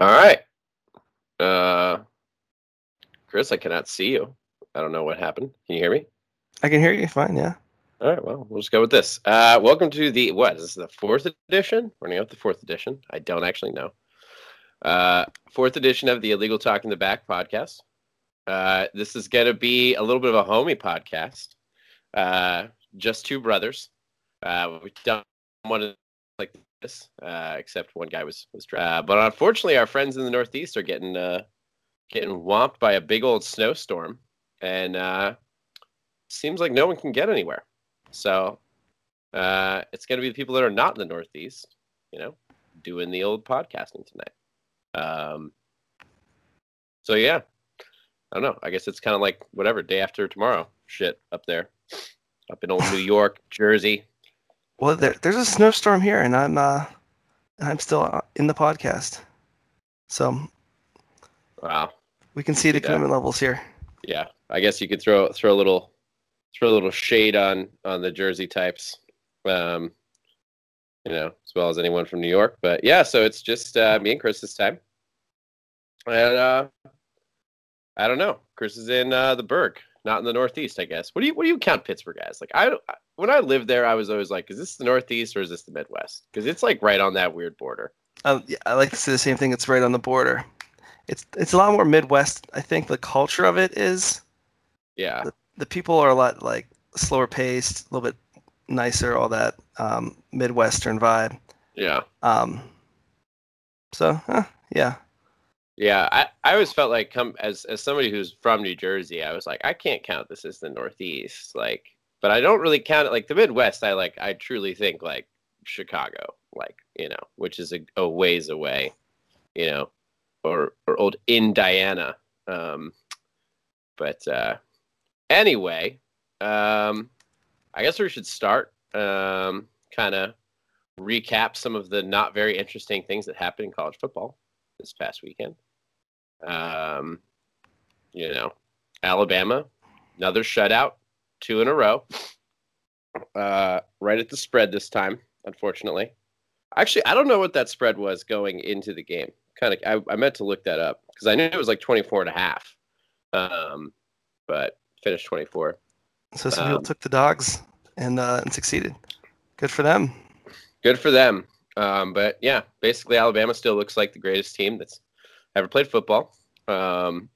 All right. Uh, Chris, I cannot see you. I don't know what happened. Can you hear me? I can hear you fine. Yeah. All right. Well, we'll just go with this. Uh, welcome to the what? Is this the fourth edition? Running out the fourth edition. I don't actually know. Uh, fourth edition of the Illegal Talk in the Back podcast. Uh, this is going to be a little bit of a homie podcast. Uh, just two brothers. Uh, we've done one like this, uh, except one guy was was. Uh, but unfortunately, our friends in the Northeast are getting uh, getting whomped by a big old snowstorm, and uh, seems like no one can get anywhere. So uh, it's going to be the people that are not in the Northeast, you know, doing the old podcasting tonight. Um, so yeah, I don't know. I guess it's kind of like whatever day after tomorrow shit up there, up in old New York, Jersey. Well, there, there's a snowstorm here, and I'm uh, I'm still uh, in the podcast, so Wow. we can see the See that. commitment levels here. Yeah, I guess you could throw throw a little throw a little shade on on the Jersey types, um, you know, as well as anyone from New York. But yeah, so it's just uh, me and Chris this time, and uh, I don't know. Chris is in uh, the Berg, not in the Northeast, I guess. What do you what do you count Pittsburgh as? Like I don't- when I lived there, I was always like, is this the Northeast or is this the Midwest? Because it's like right on that weird border. Uh, yeah, I like to say the same thing. It's right on the border. It's it's a lot more Midwest. I think the culture of it is Yeah, the people are a lot like slower paced, a little bit nicer, all that um, Midwestern vibe. yeah. Um, so uh, yeah, Yeah, I, I always felt like come as as somebody who's from New Jersey, I was like, I can't count this as the Northeast, like, but I don't really count it like the Midwest. I like, I truly think like Chicago, like you know, which is a, a ways away, you know, or or old Indiana. Um, but uh, anyway, um, I guess we should start. Um, kind of recap some of the not very interesting things that happened in college football this past weekend. Um, you know, Alabama, another shutout, two in a row. Uh, right at the spread this time, unfortunately. Actually, I don't know what that spread was going into the game. Kind of, I, I meant to look that up because I knew it was like 24 and a half. Um, but finished 24. so some people Um, took the dogs and uh, and succeeded. Good for them. Good for them. Um, but yeah, basically, Alabama still looks like the greatest team that's ever played football. Um,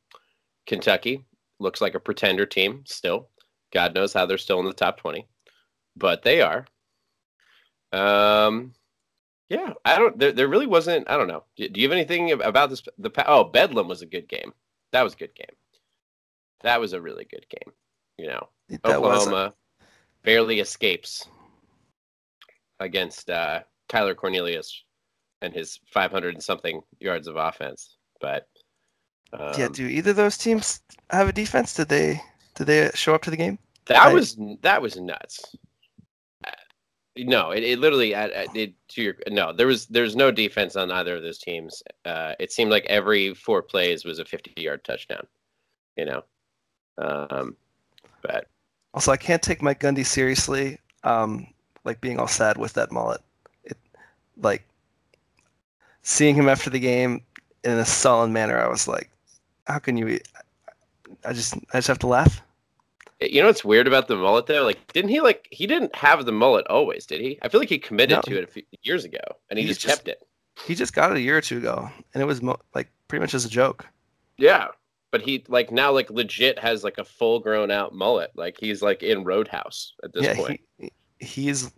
Kentucky looks like a pretender team still. God knows how they're still in the top 20, but they are. Um, yeah, I don't, there, there really wasn't, I don't know. Do, you have anything about this? The Oh, Bedlam was a good game. That was a good game. That was a really good game. You know, That Oklahoma barely escapes against uh, Taylor Cornelius and his 500 and something yards of offense. But um, yeah. Do either of those teams have a defense? Did they did they show up to the game? That I- was that was nuts. Uh, No, it, it literally it, to your no. There was there's no defense on either of those teams. Uh, it seemed like every four plays was a 50 yard touchdown. You know, um, but Also, I can't take Mike Gundy seriously. Um, like being all sad with that mullet. It like seeing him after the game in a sullen manner. I was like, how can you? I just I just have to laugh. You know what's weird about the mullet though? Like, didn't he like he didn't have the mullet always, did he? I feel like he committed No. to it a few years ago, and he He's just, just- kept it. He just got it a year or two ago, and it was mo- like pretty much as a joke. Yeah, but he like now like legit has like a full grown out mullet. Like he's like in Roadhouse at this yeah, point. he he's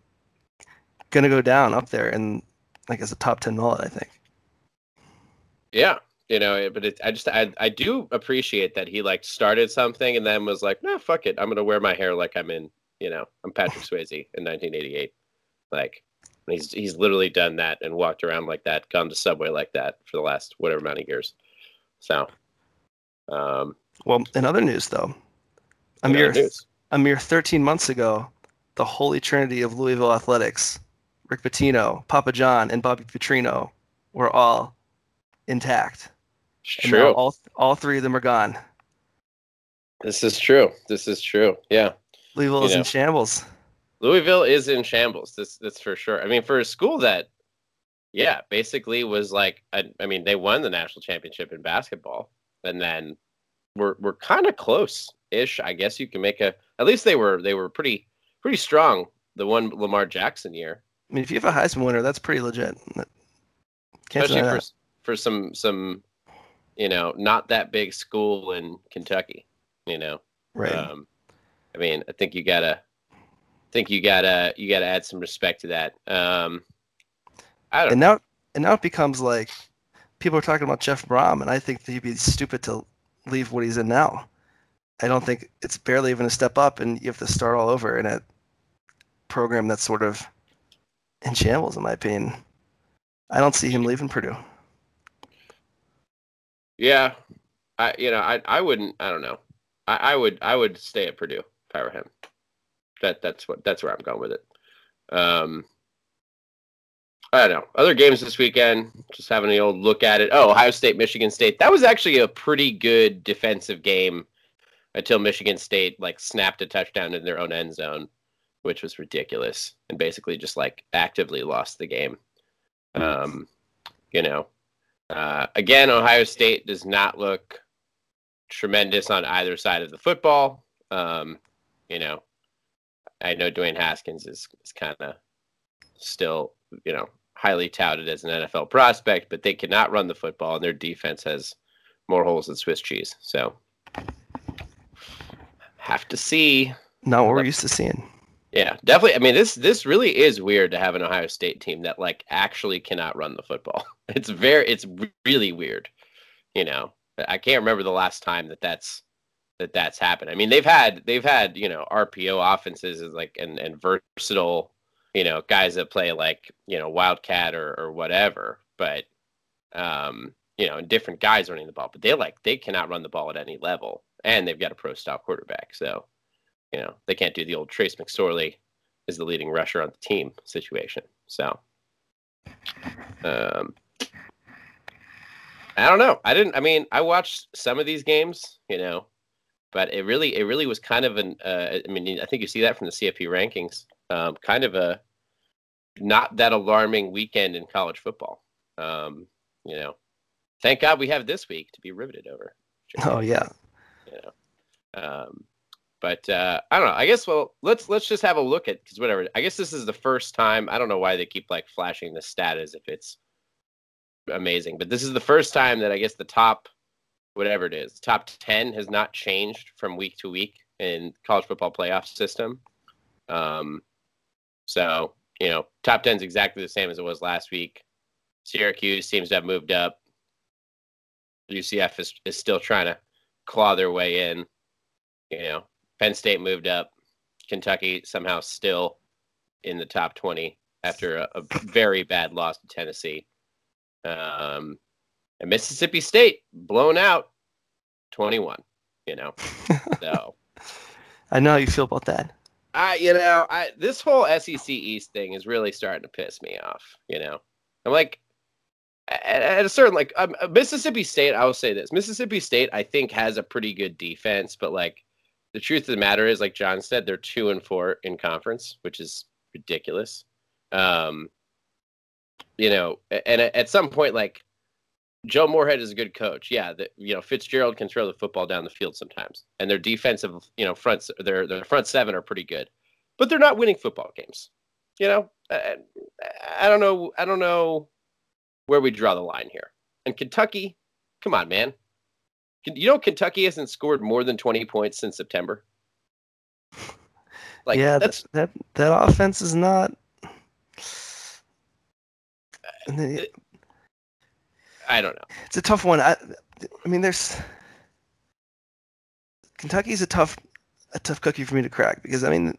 gonna go down up there and like as a top ten mullet, I think. Yeah, you know, but it, I just I I do appreciate that he like started something and then was like, nah, fuck it, I'm gonna wear my hair like I'm in, you know, I'm Patrick Swayze in 1988. Like, he's he's literally done that and walked around like that, gone to Subway like that for the last whatever amount of years. So, um, Well, in other news though, a mere news. a mere 13 months ago, the holy trinity of Louisville athletics, Rick Pitino, Papa John, and Bobby Petrino, were all intact. It's And true. all all three of them are gone. This is true. This is true. Yeah. Louisville You is know. in shambles. Louisville is in shambles. This that's for sure. I mean, for a school that, yeah, basically was like, I, I mean, they won the national championship in basketball, and then we're we're kind of close ish. I guess you can make a. At least they were they were pretty pretty strong. The one Lamar Jackson year. I mean, if you have a Heisman winner, that's pretty legit. Can't Especially for that. for some some, you know, not that big school in Kentucky. You know, right. Um, I mean, I think you gotta, think you gotta you gotta add some respect to that. Um, I don't. And now and now it becomes like people are talking about Jeff Brohm, and I think he'd be stupid to leave what he's in now. I don't think it's barely even a step up, and you have to start all over in a program that's sort of in shambles, in my opinion. I don't see him leaving Purdue. Yeah, I you know I I wouldn't I don't know I, I would I would stay at Purdue if I were him. That that's what that's where I'm going with it. Um, I don't know. Other games this weekend, just having the old look at it. Oh, Ohio State, Michigan State. That was actually a pretty good defensive game until Michigan State like snapped a touchdown in their own end zone, which was ridiculous and basically just like actively lost the game. Um, you know, uh, again, Ohio State does not look tremendous on either side of the football. Um, you know, I know Dwayne Haskins is, is kind of still, you know, highly touted as an NFL prospect, but they cannot run the football, and their defense has more holes than Swiss cheese. So, have to see. Not what we're used to seeing. Yeah, definitely. I mean, this this really is weird to have an Ohio State team that like actually cannot run the football. It's very, it's really weird. You know, I can't remember the last time that that's that that's happened. I mean, they've had they've had you know RPO offenses like and and versatile you know, guys that play like, you know, Wildcat or, or whatever, but, um, you know, different guys running the ball, but they like, they cannot run the ball at any level and they've got a pro style quarterback. So, you know, they can't do the old Trace McSorley is the leading rusher on the team situation. So, um, I don't know. I didn't, I mean, I watched some of these games, you know, but it really, it really was kind of an, uh, I mean, I think you see that from the CFP rankings, um, kind of a, not that alarming weekend in college football. Um, you know, thank God we have this week to be riveted over. Oh yeah. You know, um, but uh, I don't know. I guess well, let's let's just have a look at because whatever. I guess this is the first time. I don't know why they keep like flashing the stat as if it's amazing, but this is the first time that I guess the top, whatever it is, top ten has not changed from week to week in college football playoff system. Um, so you know, top 10 is exactly the same as it was last week. Syracuse seems to have moved up. UCF is, is still trying to claw their way in. You know, Penn State moved up. Kentucky somehow still in the top 20 after a, a very bad loss to Tennessee. Um, and Mississippi State blown out 21, you know. so I know how you feel about that. I, you know, I this whole SEC East thing is really starting to piss me off. You know, I'm like, at, at a certain like um, uh, Mississippi State. I will say this: Mississippi State, I think, has a pretty good defense, but like the truth of the matter is, like John said, they're two and four in conference, which is ridiculous. Um, you know, and at some point, like Joe Moorhead is a good coach. Yeah, the, you know Fitzgerald can throw the football down the field sometimes, and their defensive, you know, fronts their their front seven are pretty good, but they're not winning football games. You know, I, I don't know. I don't know where we draw the line here. And Kentucky, come on, man. You know, Kentucky hasn't scored more than twenty points since September. Like, yeah, that's that that offense is not. It, I don't know. It's a tough one. I, I mean, there's Kentucky's a tough, a tough cookie for me to crack because I mean,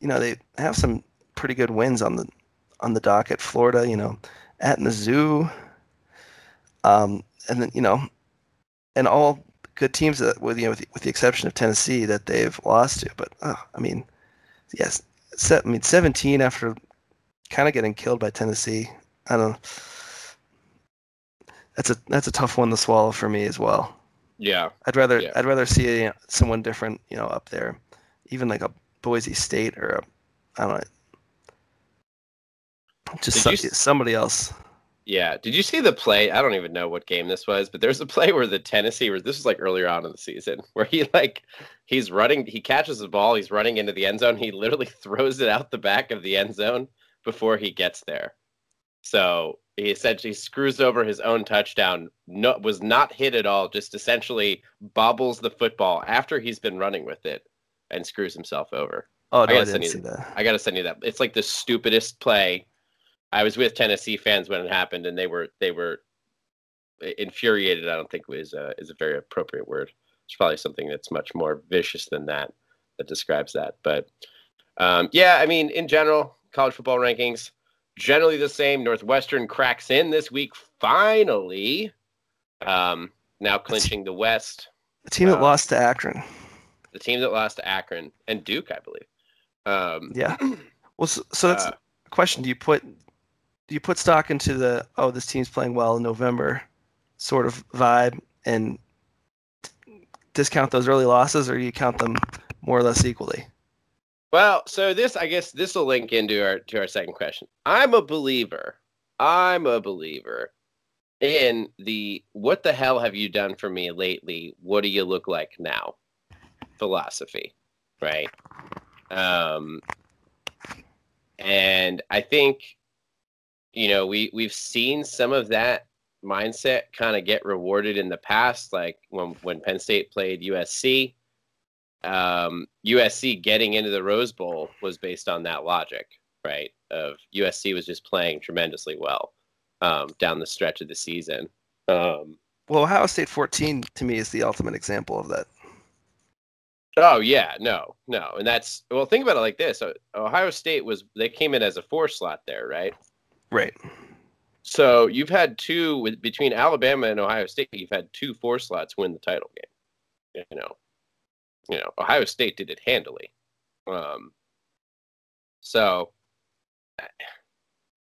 you know, they have some pretty good wins on the on the docket. Florida, you know, at Mizzou, um, and then you know, and all good teams that, with you know, with the, with the exception of Tennessee that they've lost to. But oh, I mean, yes, I mean, 17 after kind of getting killed by Tennessee. I don't. know that's a that's a tough one to swallow for me as well. Yeah, I'd rather yeah. I'd rather see someone different, you know, up there, even like a Boise State or a I don't know. Just some, somebody else. Yeah. Did you see the play? I don't even know what game this was, but there's a play where the Tennessee, where this was like earlier on in the season, where he like he's running, he catches the ball, he's running into the end zone, he literally throws it out the back of the end zone before he gets there. So he essentially screws over his own touchdown. No, was not hit at all. Just essentially bobbles the football after he's been running with it, and screws himself over. Oh no, I, I didn't see that. I gotta send you that. It's like the stupidest play I was with Tennessee fans when it happened, and they were they were infuriated. I don't think was uh, is a very appropriate word. It's probably something that's much more vicious than that that describes that. But um, yeah, I mean, in general, college football rankings generally the same. Northwestern cracks in this week finally. Um, now clinching the West. The team that uh, lost to Akron. The team that lost to Akron and Duke, I believe. Um, yeah. Well, so, so that's uh, a question. Do you put do you put stock into the oh this team's playing well in November sort of vibe and discount those early losses, or you count them more or less equally? Well, so this I guess this will link into our to our second question. I'm a believer. I'm a believer in the what the hell have you done for me lately? What do you look like now? Philosophy, right? Um, and I think you know, we we've seen some of that mindset kind of get rewarded in the past, like when when Penn State played USC. Um, USC getting into the Rose Bowl was based on that logic, right? Of USC was just playing tremendously well um, down the stretch of the season. Um, well, Ohio State 14 to me is the ultimate example of that. Oh yeah, no, no, and that's well. Think about it like this: Ohio State was they came in as a four slot there, right? Right. So you've had two with between Alabama and Ohio State. You've had two four slots win the title game. You know, you know Ohio State did it handily. Um, so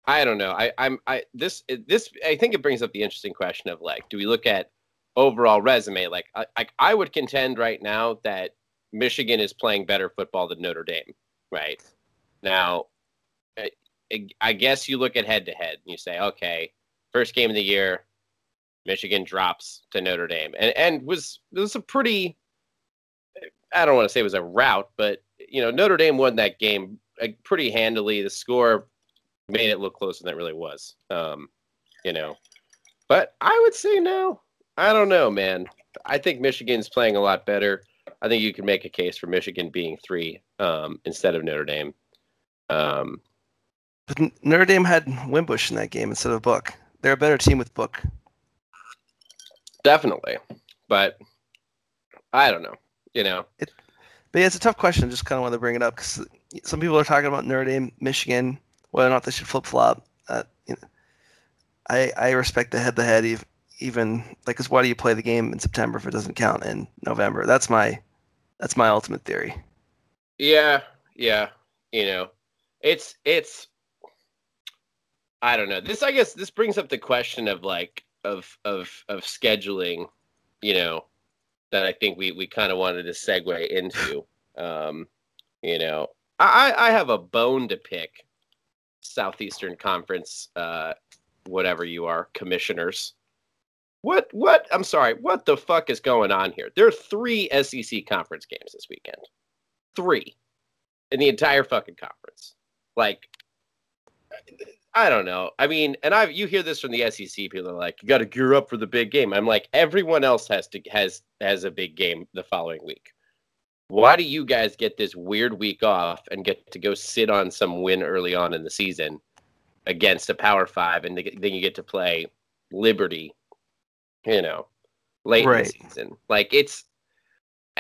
I don't know. I, I'm I this this I think it brings up the interesting question of like, do we look at overall resume? Like, I I would contend right now that Michigan is playing better football than Notre Dame. Right now, I guess you look at head to head and you say, okay, first game of the year, Michigan drops to Notre Dame, and and was was a pretty. I don't want to say it was a rout, but you know Notre Dame won that game uh, pretty handily. The score made it look closer than it really was. Um, you know, but I would say no. I don't know, man. I think Michigan's playing a lot better. I think you can make a case for Michigan being three um, instead of Notre Dame. Um, but Notre Dame had Wimbush in that game instead of Book. They're a better team with Book. Definitely, but I don't know. You know, it, but yeah, it's a tough question. Just kind of want to bring it up because some people are talking about Notre Dame, Michigan, whether or not they should flip flop. Uh, you know, I I respect the head to head even even like because why do you play the game in September if it doesn't count in November? That's my that's my ultimate theory. Yeah, yeah. You know, it's it's I don't know. This I guess this brings up the question of like of of of scheduling, you know, that I think we we kind of wanted to segue into. Um, you know, I I have a bone to pick. Southeastern Conference, uh, whatever you are, commissioners. What what? I'm sorry. What the fuck is going on here? There are three SEC conference games this weekend. Three, in the entire fucking conference. Like I don't know. I mean, and I you hear this from the SEC people are like, you got to gear up for the big game. I'm like, everyone else has to has has a big game the following week. Why do you guys get this weird week off and get to go sit on some win early on in the season against a Power Five, and then you get to play Liberty, you know, late right. in the season? Like it's,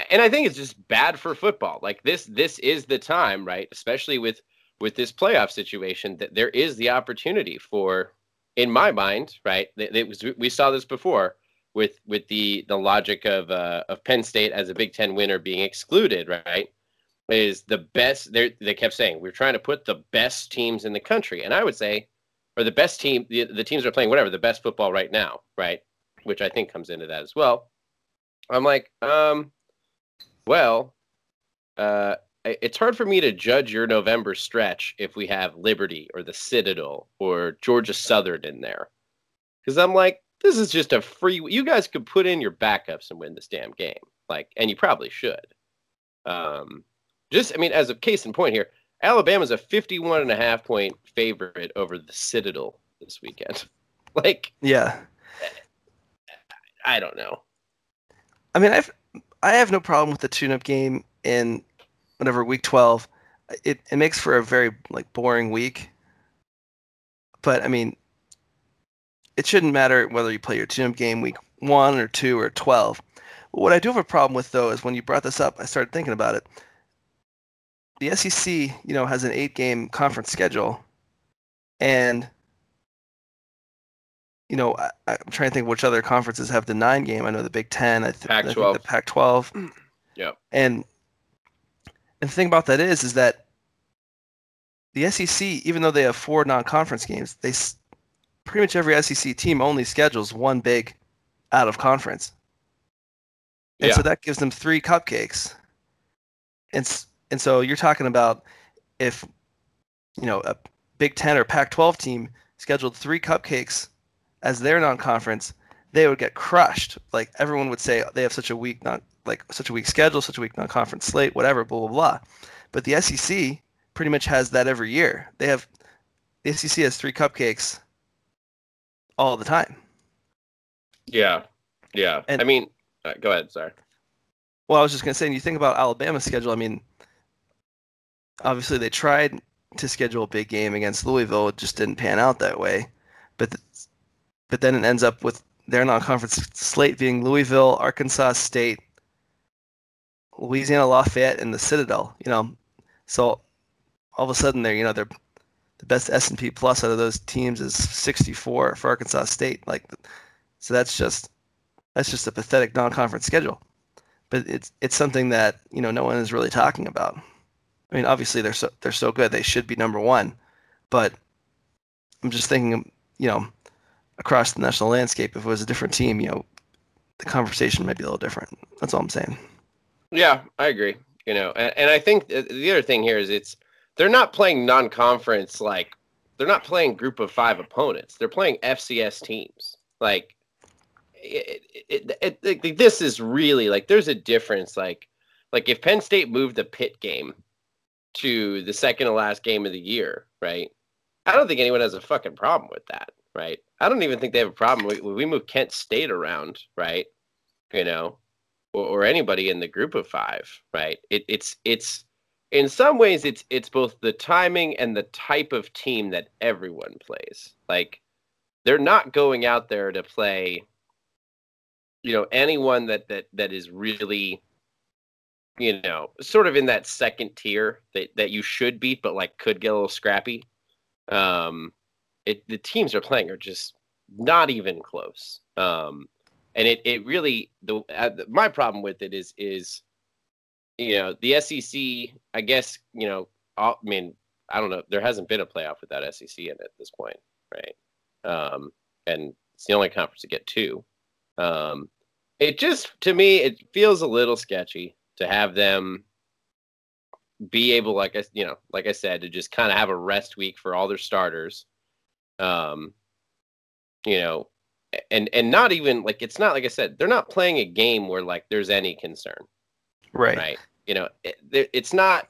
and I think it's just bad for football. Like this, this is the time, right? Especially with with this playoff situation that there is the opportunity for, in my mind, right? It was, we saw this before with with the the logic of uh, of Penn State as a Big Ten winner being excluded, right? Is the best they they kept saying we're trying to put the best teams in the country, and I would say, or the best team, the, the teams are playing whatever the best football right now, right? Which I think comes into that as well. I'm like, um, well, uh, it's hard for me to judge your November stretch if we have Liberty or the Citadel or Georgia Southern in there. Because I'm like, this is just a free. You guys could put in your backups and win this damn game. Like, and you probably should. Um, just, I mean, as a case in point here, Alabama's a 51 and a half point favorite over the Citadel this weekend. like, yeah, I don't know. I mean, I've I have no problem with the tune-up game in whatever week 12. It it makes for a very like boring week. But I mean, it shouldn't matter whether you play your tune-up game week one or two or 12. What I do have a problem with though is when you brought this up, I started thinking about it. The SEC, you know, has an eight-game conference schedule, and you know, I, am trying to think which other conferences have the nine game. I know the Big Ten. I, th- Pac-12. I think the Pac-12. Yep. And and the thing about that is, is that the SEC, even though they have four non-conference games, they pretty much every SEC team only schedules one big out of conference. And yeah. so that gives them three cupcakes. And and so you're talking about if you know a Big Ten or Pac-12 team scheduled three cupcakes as their non-conference, they would get crushed. Like everyone would say they have such a weak non like such a weak schedule, such a weak non-conference slate, whatever, blah blah blah. But the SEC pretty much has that every year. They have the SEC has three cupcakes all the time. Yeah, yeah. And, I mean, uh, go ahead. Sorry. Well, I was just gonna say, and you think about Alabama's schedule. I mean, obviously they tried to schedule a big game against Louisville. It just didn't pan out that way. But the, but then it ends up with their non-conference slate being Louisville, Arkansas State, Louisiana Lafayette, and the Citadel. You know, so all of a sudden they're you know they're the best S and P plus out of those teams is 64 for Arkansas State. Like, so that's just that's just a pathetic non-conference schedule. But it's it's something that you know no one is really talking about. I mean, obviously they're so they're so good they should be number one, but I'm just thinking, you know, across the national landscape, if it was a different team, you know, the conversation might be a little different. That's all I'm saying. Yeah, I agree. You know, and, and I think uh, the other thing here is it's they're not playing non-conference like they're not playing group of five opponents. They're playing FCS teams. Like it, it, it, this is really like there's a difference. Like like if Penn State moved the Pitt game to the second to last game of the year, right? I don't think anyone has a fucking problem with that right? I don't even think they have a problem. We, we move Kent State around, right? You know, or, or anybody in the group of five, right? It, it's it's in some ways it's it's both the timing and the type of team that everyone plays. Like they're not going out there to play, you know, anyone that that that is really you know, sort of in that second tier that, that you should beat, but like could get a little scrappy. Um, it, the teams are playing are just not even close. Um, and it, it really the uh, my problem with it is is you know the SEC I guess you know I mean I don't know there hasn't been a playoff without SEC in it at this point right? Um, and it's the only conference to get two. Um, it just to me it feels a little sketchy to have them be able like I you know like I said to just kind of have a rest week for all their starters. Um, you know, and and not even like it's not like I said they're not playing a game where like there's any concern, right? Right. You know, it, it's not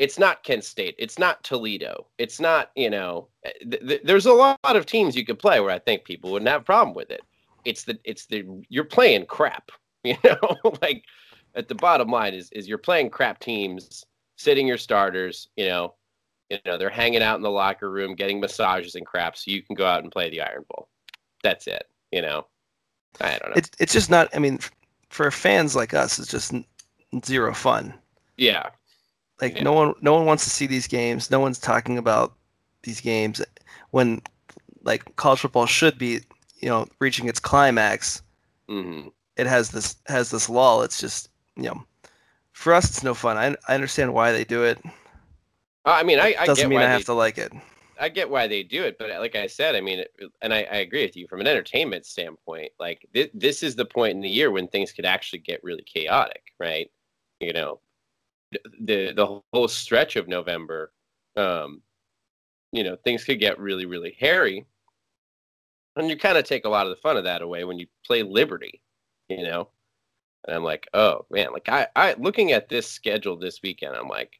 it's not Kent State. It's not Toledo. It's not, you know, th- th- there's a lot of teams you could play where I think people wouldn't have a problem with it. It's the, it's the, you're playing crap, you know, like at the bottom line is, is you're playing crap teams, sitting your starters, you know, you know, they're hanging out in the locker room, getting massages and crap, so you can go out and play the Iron Bowl. That's it. You know, I don't know. It's it's just not. I mean, for fans like us, it's just zero fun. Yeah. Like yeah. no one no one wants to see these games. No one's talking about these games when like college football should be, you know, reaching its climax. Mm-hmm. It has this has this lull. It's just you know, for us, it's no fun. I I understand why they do it. I mean, I, I doesn't mean I have they, to like it. I get why they do it, but like I said, I mean, and I, I agree with you from an entertainment standpoint. Like th- this is the point in the year when things could actually get really chaotic, right? You know, the the whole stretch of November, um, you know, things could get really really hairy, and you kind of take a lot of the fun of that away when you play Liberty, you know. And I'm like, oh man, like I, I looking at this schedule this weekend, I'm like,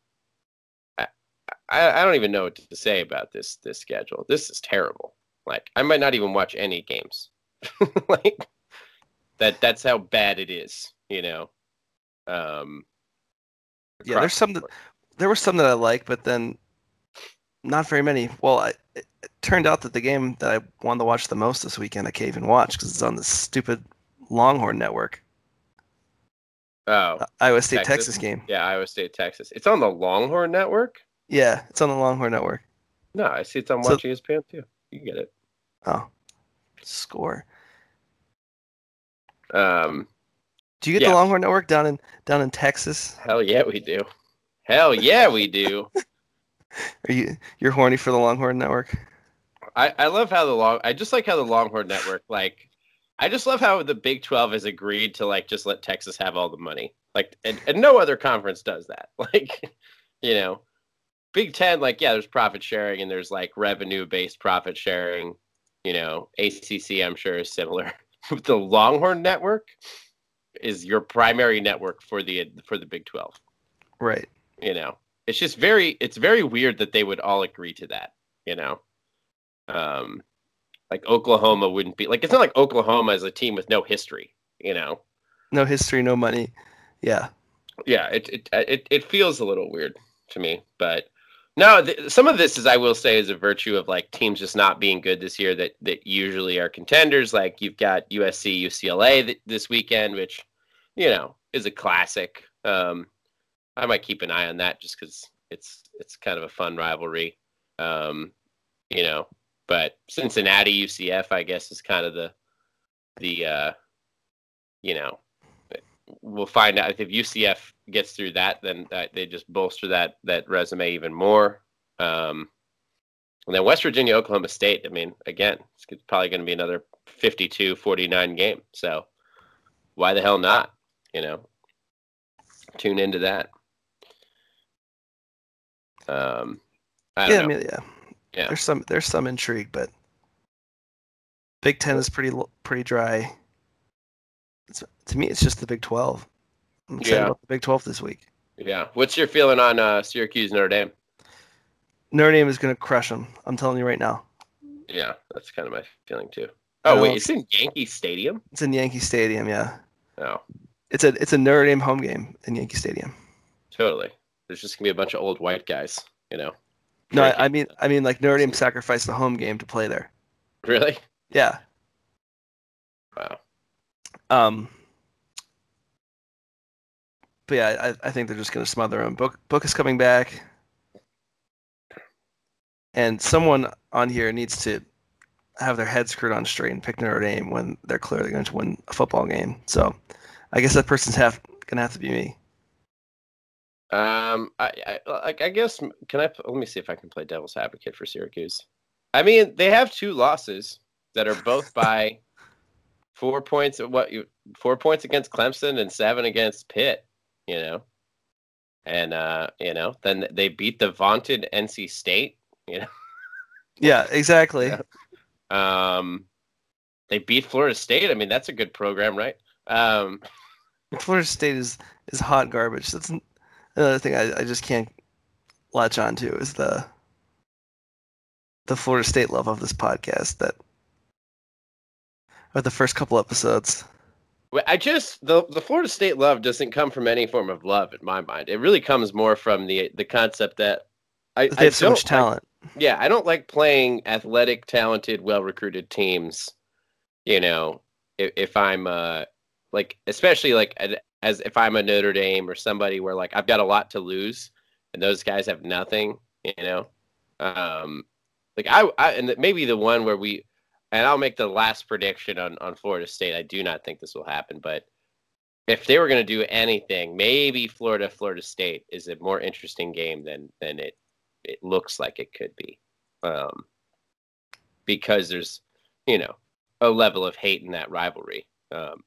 I, I, don't even know what to say about this this schedule. This is terrible. Like I might not even watch any games. like that that's how bad it is, you know. Um yeah, there's some that, there were some that I like, but then not very many. Well, I, it, it turned out that the game that I wanted to watch the most this weekend I can't even watch because it's on the stupid Longhorn network. Oh, uh, Iowa State Texas. Texas game. Yeah, Iowa State Texas. It's on the Longhorn network. Yeah, it's on the Longhorn network. No, I see it's on so, watching his pants too. You get it. Oh, score. Um, do you get yeah. the Longhorn Network down in down in Texas? Hell yeah, we do. Hell yeah, we do. Are you you're horny for the Longhorn Network? I I love how the long I just like how the Longhorn Network like I just love how the Big 12 has agreed to like just let Texas have all the money. Like and, and no other conference does that. Like, you know, Big 10 like yeah, there's profit sharing and there's like revenue based profit sharing. You know, ACC I'm sure is similar. but the Longhorn Network is your primary network for the for the Big 12. Right. You know, it's just very it's very weird that they would all agree to that, you know. Um like Oklahoma wouldn't be like it's not like Oklahoma is a team with no history, you know. No history, no money. Yeah. Yeah, it it it, it feels a little weird to me, but no, th- some of this is I will say is a virtue of like teams just not being good this year that that usually are contenders. Like you've got USC, UCLA th- this weekend, which you know is a classic. Um, I might keep an eye on that just because it's it's kind of a fun rivalry. Um, you know, but Cincinnati, UCF, I guess is kind of the the uh, you know we'll find out if UCF gets through that, then they just bolster that that resume even more. Um, and then West Virginia, Oklahoma State. I mean, again, it's probably going to be another 52-49 game. So why the hell not? You know, tune into that. Um, I yeah, I mean, yeah, yeah. There's some there's some intrigue, but Big Ten is pretty pretty dry. It's, to me, it's just the Big Twelve. I'm excited yeah. about the Big Twelve this week. Yeah. What's your feeling on uh, Syracuse Notre Dame? Notre Dame is going to crush them. I'm telling you right now. Yeah, that's kind of my feeling too. Oh wait, it's in Yankee Stadium. It's in Yankee Stadium, yeah. Oh. It's a it's a Notre Dame home game in Yankee Stadium. Totally. There's just gonna be a bunch of old white guys, you know. No, I, I mean I mean like Notre Dame sacrificed the home game to play there. Really? Yeah. Wow. Um, but yeah, I, I think they're just going to smother him. Book Book is coming back, and someone on here needs to have their head screwed on straight and pick Notre Dame when they're clearly going to win a football game. So, I guess that person's have going to have to be me. Um, I, I. I guess can I? Let me see if I can play devil's advocate for Syracuse. I mean, they have two losses that are both by four points. What you four points against Clemson and seven against Pitt. You know, and uh, you know, then they beat the vaunted NC State. You know. Yeah, exactly. Yeah. Um, they beat Florida State. I mean, that's a good program, right? Um, Florida State is is hot garbage. That's another thing I, I just can't latch on to is the the Florida State love of this podcast that or the first couple episodes. I just the the Florida State love doesn't come from any form of love in my mind. It really comes more from the the concept that I, they have I so much talent. Like, yeah, I don't like playing athletic, talented, well recruited teams. You know, if, if I'm uh like especially like as if I'm a Notre Dame or somebody where like I've got a lot to lose and those guys have nothing. You know, um, like I, I and maybe the one where we and I'll make the last prediction on, on Florida State. I do not think this will happen, but if they were going to do anything, maybe Florida Florida State is a more interesting game than than it it looks like it could be, um, because there's you know a level of hate in that rivalry, um,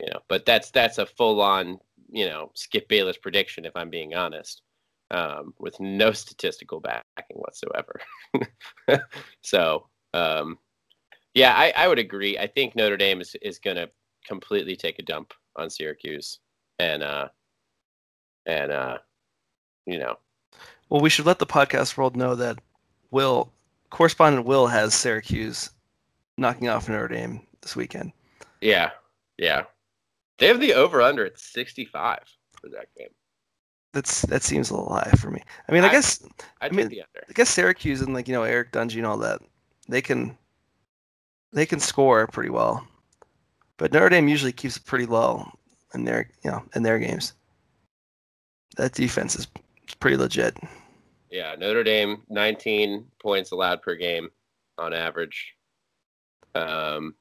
you know. But that's that's a full on you know Skip Bayless prediction if I'm being honest, um, with no statistical backing whatsoever. so um, yeah, I, I would agree. I think Notre Dame is is going to completely take a dump on Syracuse, and uh, and uh, you know. Well, we should let the podcast world know that Will correspondent Will has Syracuse knocking off Notre Dame this weekend. Yeah, yeah. They have the over under at 65 for that game. That's that seems a little high for me. I mean, I, I guess I, I mean, the under. I guess Syracuse and like you know Eric Dungey and all that, they can they can score pretty well, but Notre Dame usually keeps it pretty low in their you know in their games. That defense is pretty legit. Yeah, Notre Dame 19 points allowed per game on average. Um,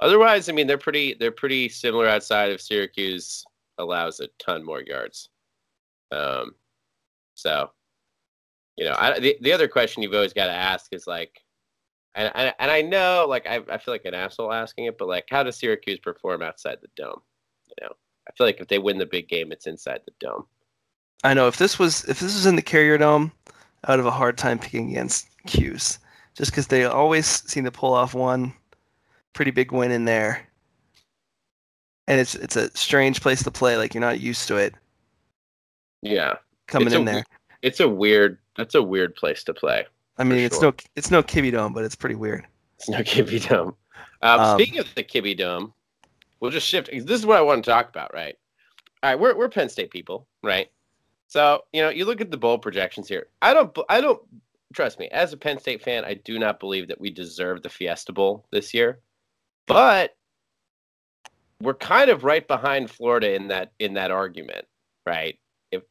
otherwise, I mean they're pretty they're pretty similar outside of Syracuse allows a ton more yards. Um, so you know, I, the the other question you've always got to ask is like, and and, and I know like I I feel like an asshole asking it, but like how does Syracuse perform outside the dome? You know, I feel like if they win the big game, it's inside the dome. I know if this was if this was in the Carrier Dome, I would have a hard time picking against Cuse, just because they always seem to pull off one pretty big win in there, and it's it's a strange place to play. Like you're not used to it. Yeah, coming it's in a, there. It's a weird. That's a weird place to play. I mean, it's sure. no it's no Kibbie Dome, but it's pretty weird. It's no Kibbie Dome. Um, um, speaking of the Kibbie Dome, we'll just shift. This is what I want to talk about, right? All right, we're we're Penn State people, right? So you know, you look at the bowl projections here. I don't, I don't trust me. As a Penn State fan, I do not believe that we deserve the Fiesta Bowl this year, but we're kind of right behind Florida in that in that argument, right? If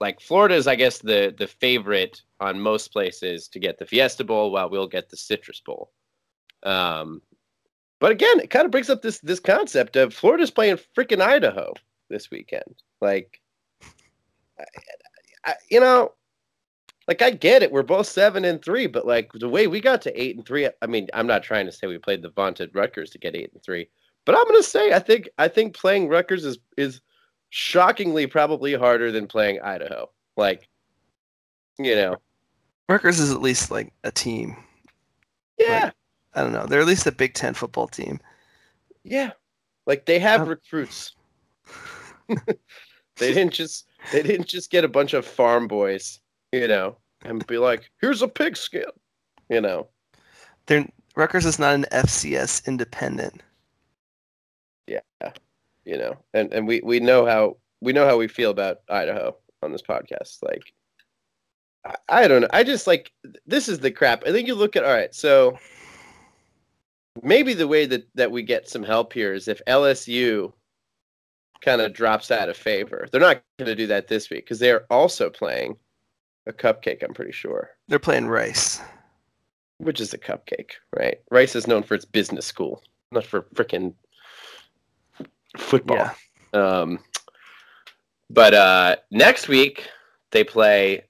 like Florida is, I guess the the favorite on most places to get the Fiesta Bowl, while we'll get the Citrus Bowl. Um, but again, it kind of brings up this this concept of Florida's playing freaking Idaho this weekend. Like I, you know, like I get it. We're both seven and three, but like the way we got to eight and three, I mean, I'm not trying to say we played the vaunted Rutgers to get eight and three, but I'm gonna say I think I think playing Rutgers is is shockingly probably harder than playing Idaho. Like, you know, Rutgers is at least like a team. Yeah. Like, I don't know. They're at least a Big Ten football team. Yeah. Like they have um, recruits. they didn't just they didn't just get a bunch of farm boys, you know, and be like, "Here's a pigskin," you know. They're, Rutgers is not an FCS independent. Yeah, you know, and and we we know how we know how we feel about Idaho on this podcast. Like, I, I don't know. I just like this is the crap. I think you look at all right. So maybe the way that that we get some help here is if LSU kind of drops out of favor. They're not going to do that this week because they're also playing a cupcake. I'm pretty sure they're playing Rice, which is a cupcake, right? Rice is known for its business school, not for freaking football. Yeah. Um, but uh, next week they play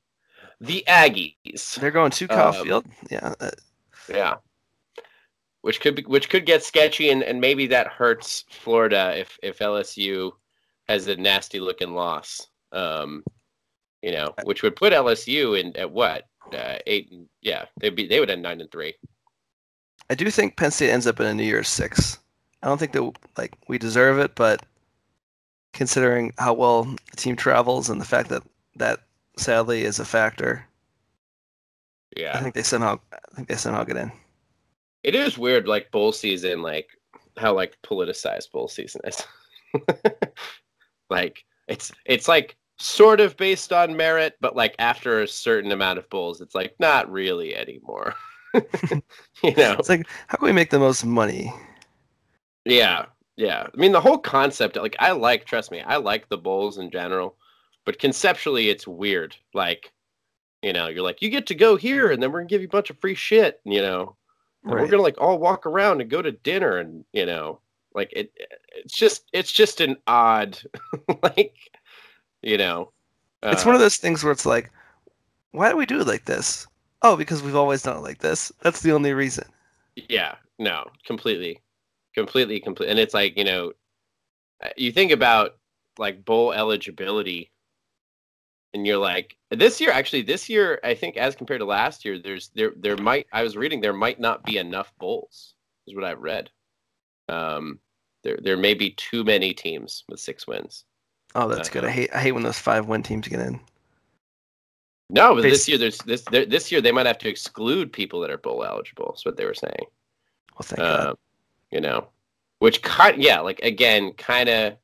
the Aggies. They're going to Kyle um, Field. Yeah. Yeah which could be, which could get sketchy and, and maybe that hurts Florida if if LSU has a nasty looking loss. Um, you know, which would put LSU in at what uh, eight? Yeah, they'd be they would end nine and three. I do think Penn State ends up in a New Year's six. I don't think that like we deserve it, but considering how well the team travels and the fact that that sadly is a factor, yeah, I think they somehow I think they somehow get in. It is weird, like bowl season, like how like politicized bowl season is. like it's it's like sort of based on merit, but like after a certain amount of bowls, it's like not really anymore. you know, it's like how can we make the most money? Yeah, yeah. I mean, the whole concept, like I like, trust me, I like the bowls in general, but conceptually, it's weird. Like, you know, you're like, you get to go here, and then we're gonna give you a bunch of free shit. You know, right. we're gonna like all walk around and go to dinner, and you know, like it it's just it's just an odd like you know uh, it's one of uh, those things where it's like why do we do it like this oh because we've always done it like this that's the only reason yeah no completely completely complete and it's like you know uh, you think about like bowl eligibility, and you're like this year. Actually, this year I think as compared to last year, there's there there might I was reading there might not be enough bowls. Is what I read. Um, there there may be too many teams with six wins. Oh, that's good. I Uh-huh. hate I hate when those five win teams get in. No, but this year there's this this year they might have to exclude people that are bowl eligible. is what they were saying. Well, thank God. You know, which kind yeah, like again, kind of.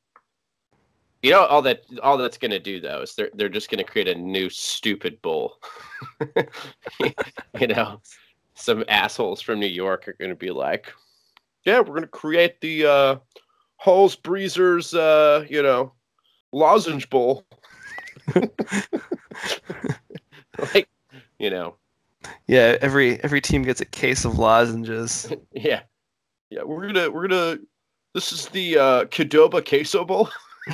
You know all that all that's gonna do though is they're they're just gonna create a new stupid bowl. you know, some assholes from New York are gonna be like, "Yeah, we're gonna create the uh, Halls Breezers, uh, you know, lozenge bowl." like, you know, Yeah, every every team gets a case of lozenges. Yeah. Yeah, we're gonna we're gonna this is the uh Qdoba queso bowl.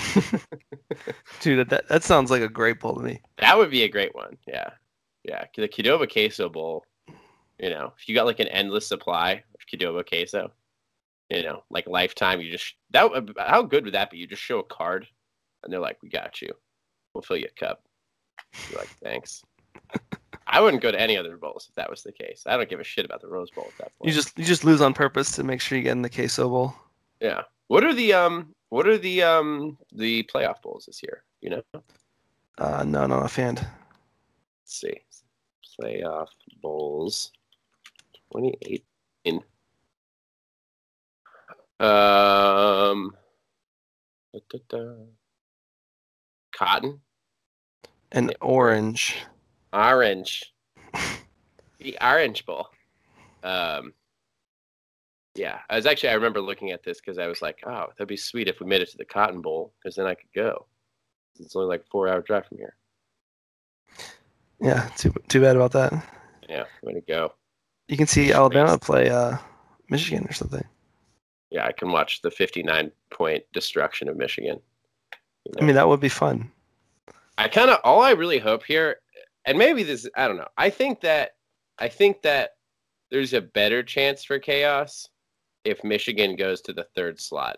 Dude, that that sounds like a great bowl to me. That would be a great one. Yeah. Yeah. The Qdoba queso bowl, you know, if you got like an endless supply of Qdoba queso, you know, like lifetime, you just that how good would that be? You just show a card and they're like, We got you. We'll fill you a cup. You're like, thanks. I wouldn't go to any other bowls if that was the case. I don't give a shit about the Rose Bowl at that point. You just you just lose on purpose to make sure you get in the queso bowl. Yeah. What are the um what are the um the playoff bowls this year? You know? Let's Uh, no, no, offhand. see. Playoff bowls 28 in um da, da, da. Cotton, And Yeah. orange. Orange. the orange bowl. Um yeah, I was actually I remember looking at this because I was like, oh, that'd be sweet if we made it to the Cotton Bowl because then I could go. It's only like a four hour drive from here. Yeah, too too bad about that. Yeah, way to go. You can see Alabama play uh, Michigan or something. Yeah, I can watch the 59 point destruction of Michigan. You I mean, that would be fun. I kind of all I really hope here, and maybe this I don't know. I think that I think that there's a better chance for chaos if Michigan goes to the third slot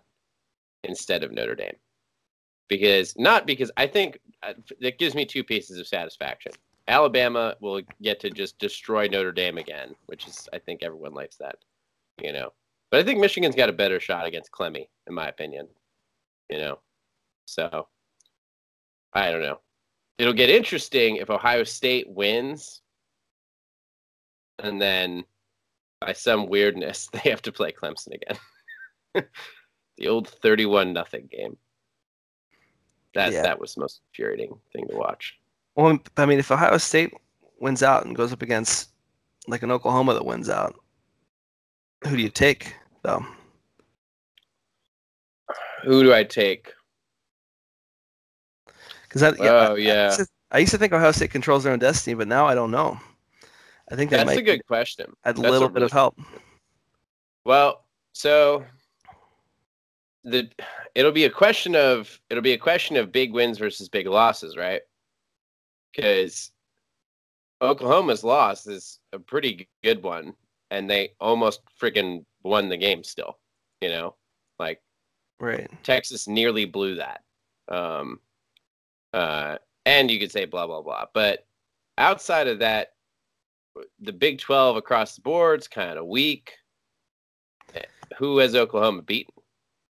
instead of Notre Dame, because not because I think uh, that gives me two pieces of satisfaction. Alabama will get to just destroy Notre Dame again, which is I think everyone likes that, you know. But I think Michigan's got a better shot against Clemmy, in my opinion. You know, so I don't know. It'll get interesting if Ohio State wins, and then by some weirdness they have to play Clemson again. the old thirty-one nothing game. That Yeah. that was the most infuriating thing to watch. Well, I mean, if Ohio State wins out and goes up against like an Oklahoma that wins out, who do you take though? Who do I take? Because that, yeah, Oh, I- I yeah. used, to, I used to think Ohio State controls their own destiny, but now I don't know. I think they That's might a good question. a That's little bit really- of help. Well, so the it'll be a question of it'll be a question of big wins versus big losses, right? Because Oklahoma's loss is a pretty good one, and they almost freaking won the game still. You know, like Right. Texas nearly blew that. Um, uh, and you could say blah blah blah, but outside of that, the Big Twelve across the board's kind of weak. Who has Oklahoma beaten?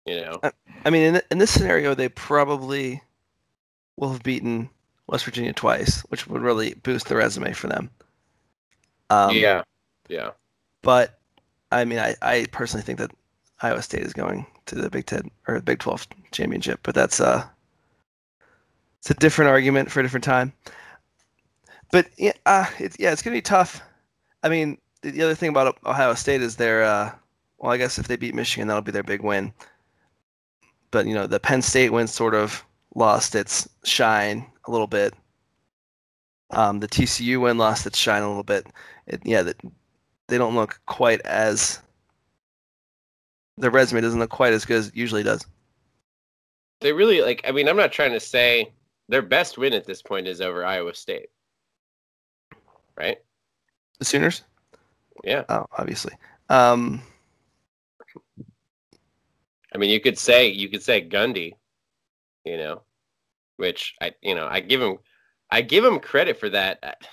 You know, I mean, in, in this scenario, they probably will have beaten West Virginia twice, which would really boost the resume for them. Um, yeah, yeah. But I mean, I, I personally think that Iowa State is going to the Big Ten or the Big Twelve championship, but that's uh it's a different argument for a different time. But yeah, uh, it's yeah, it's gonna be tough. I mean, the, the other thing about Ohio State is they're uh, well, I guess if they beat Michigan, that'll be their big win. But you know, the Penn State win sort of lost its shine a little bit. Um, the TCU win lost its shine a little bit. It, yeah, that they don't look quite as their resume doesn't look quite as good as it usually does. They really like. I mean, I'm not trying to say their best win at this point is over Iowa State, right? The Sooners, Yeah. oh, obviously. Um, I mean, you could say you could say Gundy, you know, which I, you know, I give him, I give him credit for that.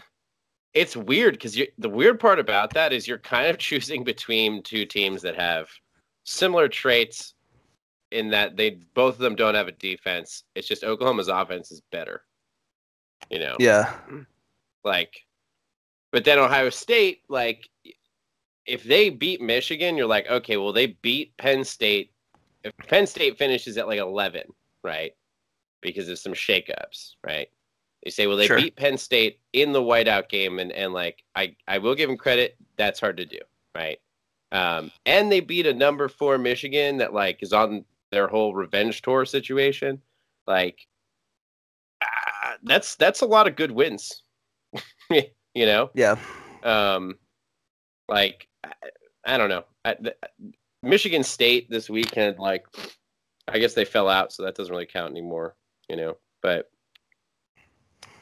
It's weird because the weird part about that is you're kind of choosing between two teams that have similar traits in that they both of them don't have a defense. It's just Oklahoma's offense is better. You know. Yeah. Like, but then Ohio State, like, if they beat Michigan, you're like, okay, well they beat Penn State. If Penn State finishes at like 11, right? Because of some shakeups, right? You say, well, they sure. beat Penn State in the whiteout game, and and like I I will give them credit. That's hard to do, right? Um, and they beat a number four Michigan that like is on their whole revenge tour situation. Like, uh, that's that's a lot of good wins, you know. Yeah. Um, like I, I don't know. I, the, Michigan State this weekend, like, I guess they fell out, so that doesn't really count anymore, you know. But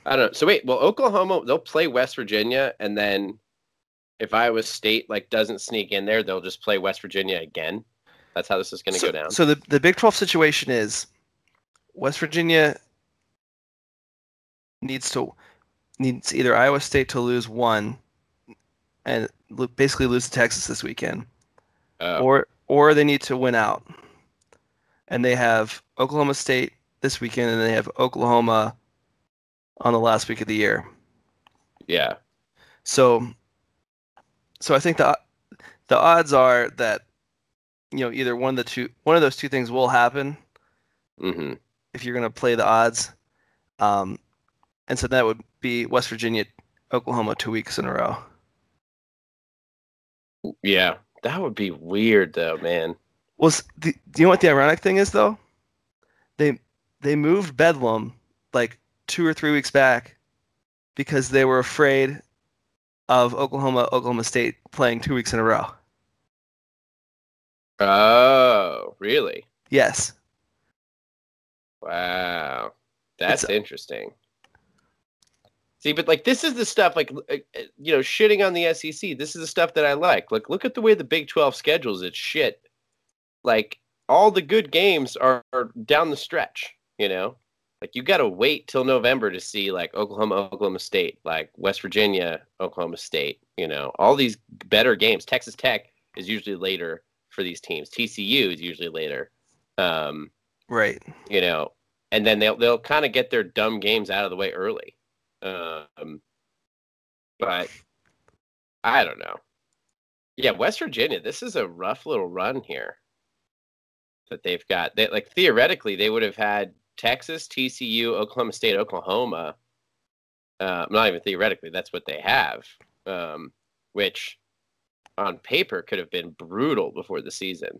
I don't know. So wait, well, Oklahoma they'll play West Virginia, and then if Iowa State like doesn't sneak in there, they'll just play West Virginia again. That's how this is going to so, go down. So the the Big Twelve situation is West Virginia needs to needs either Iowa State to lose one and basically lose to Texas this weekend, oh. or or they need to win out. And they have Oklahoma State this weekend, and they have Oklahoma on the last week of the year. Yeah. So, so I think the the odds are that you know either one of the two one of those two things will happen. Mm-hmm. If you're going to play the odds, um, and so that would be West Virginia, Oklahoma, two weeks in a row. Yeah, that would be weird though, man. Was the, do you know what the ironic thing is though? They they moved Bedlam like two or three weeks back because they were afraid of Oklahoma Oklahoma State playing two weeks in a row. Oh, really? Yes. Wow. That's it's, interesting. See, but like this is the stuff like uh, uh, you know, shitting on the SEC. This is the stuff that I like. Like look at the way the Big 12 schedules its shit. Like all the good games are, are down the stretch, you know? Like you got to wait till November to see like Oklahoma, Oklahoma State, like West Virginia, Oklahoma State, you know. All these better games. Texas Tech is usually later for these teams. TCU is usually later. Um, right. You know, and then they'll they'll kind of get their dumb games out of the way early. Um, but I don't know. Yeah, West Virginia. This is a rough little run here that they've got. They like theoretically they would have had Texas, TCU, Oklahoma State, Oklahoma. Uh, not even theoretically, that's what they have. Um, which on paper could have been brutal before the season.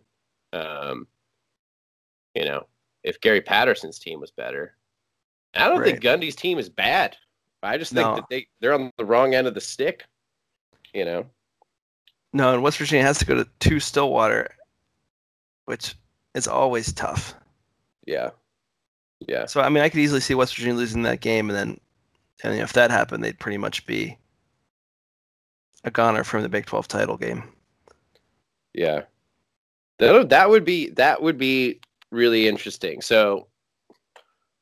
Um, you know, if Gary Patterson's team was better. I don't right. think Gundy's team is bad. I just think no. that they they're on the wrong end of the stick. You know. No, and West Virginia has to go to two Stillwater, which is always tough. Yeah. Yeah. So I mean, I could easily see West Virginia losing that game, and then, and if that happened, they'd pretty much be a goner from the Big 12 title game. Yeah. That, that would be that would be really interesting. So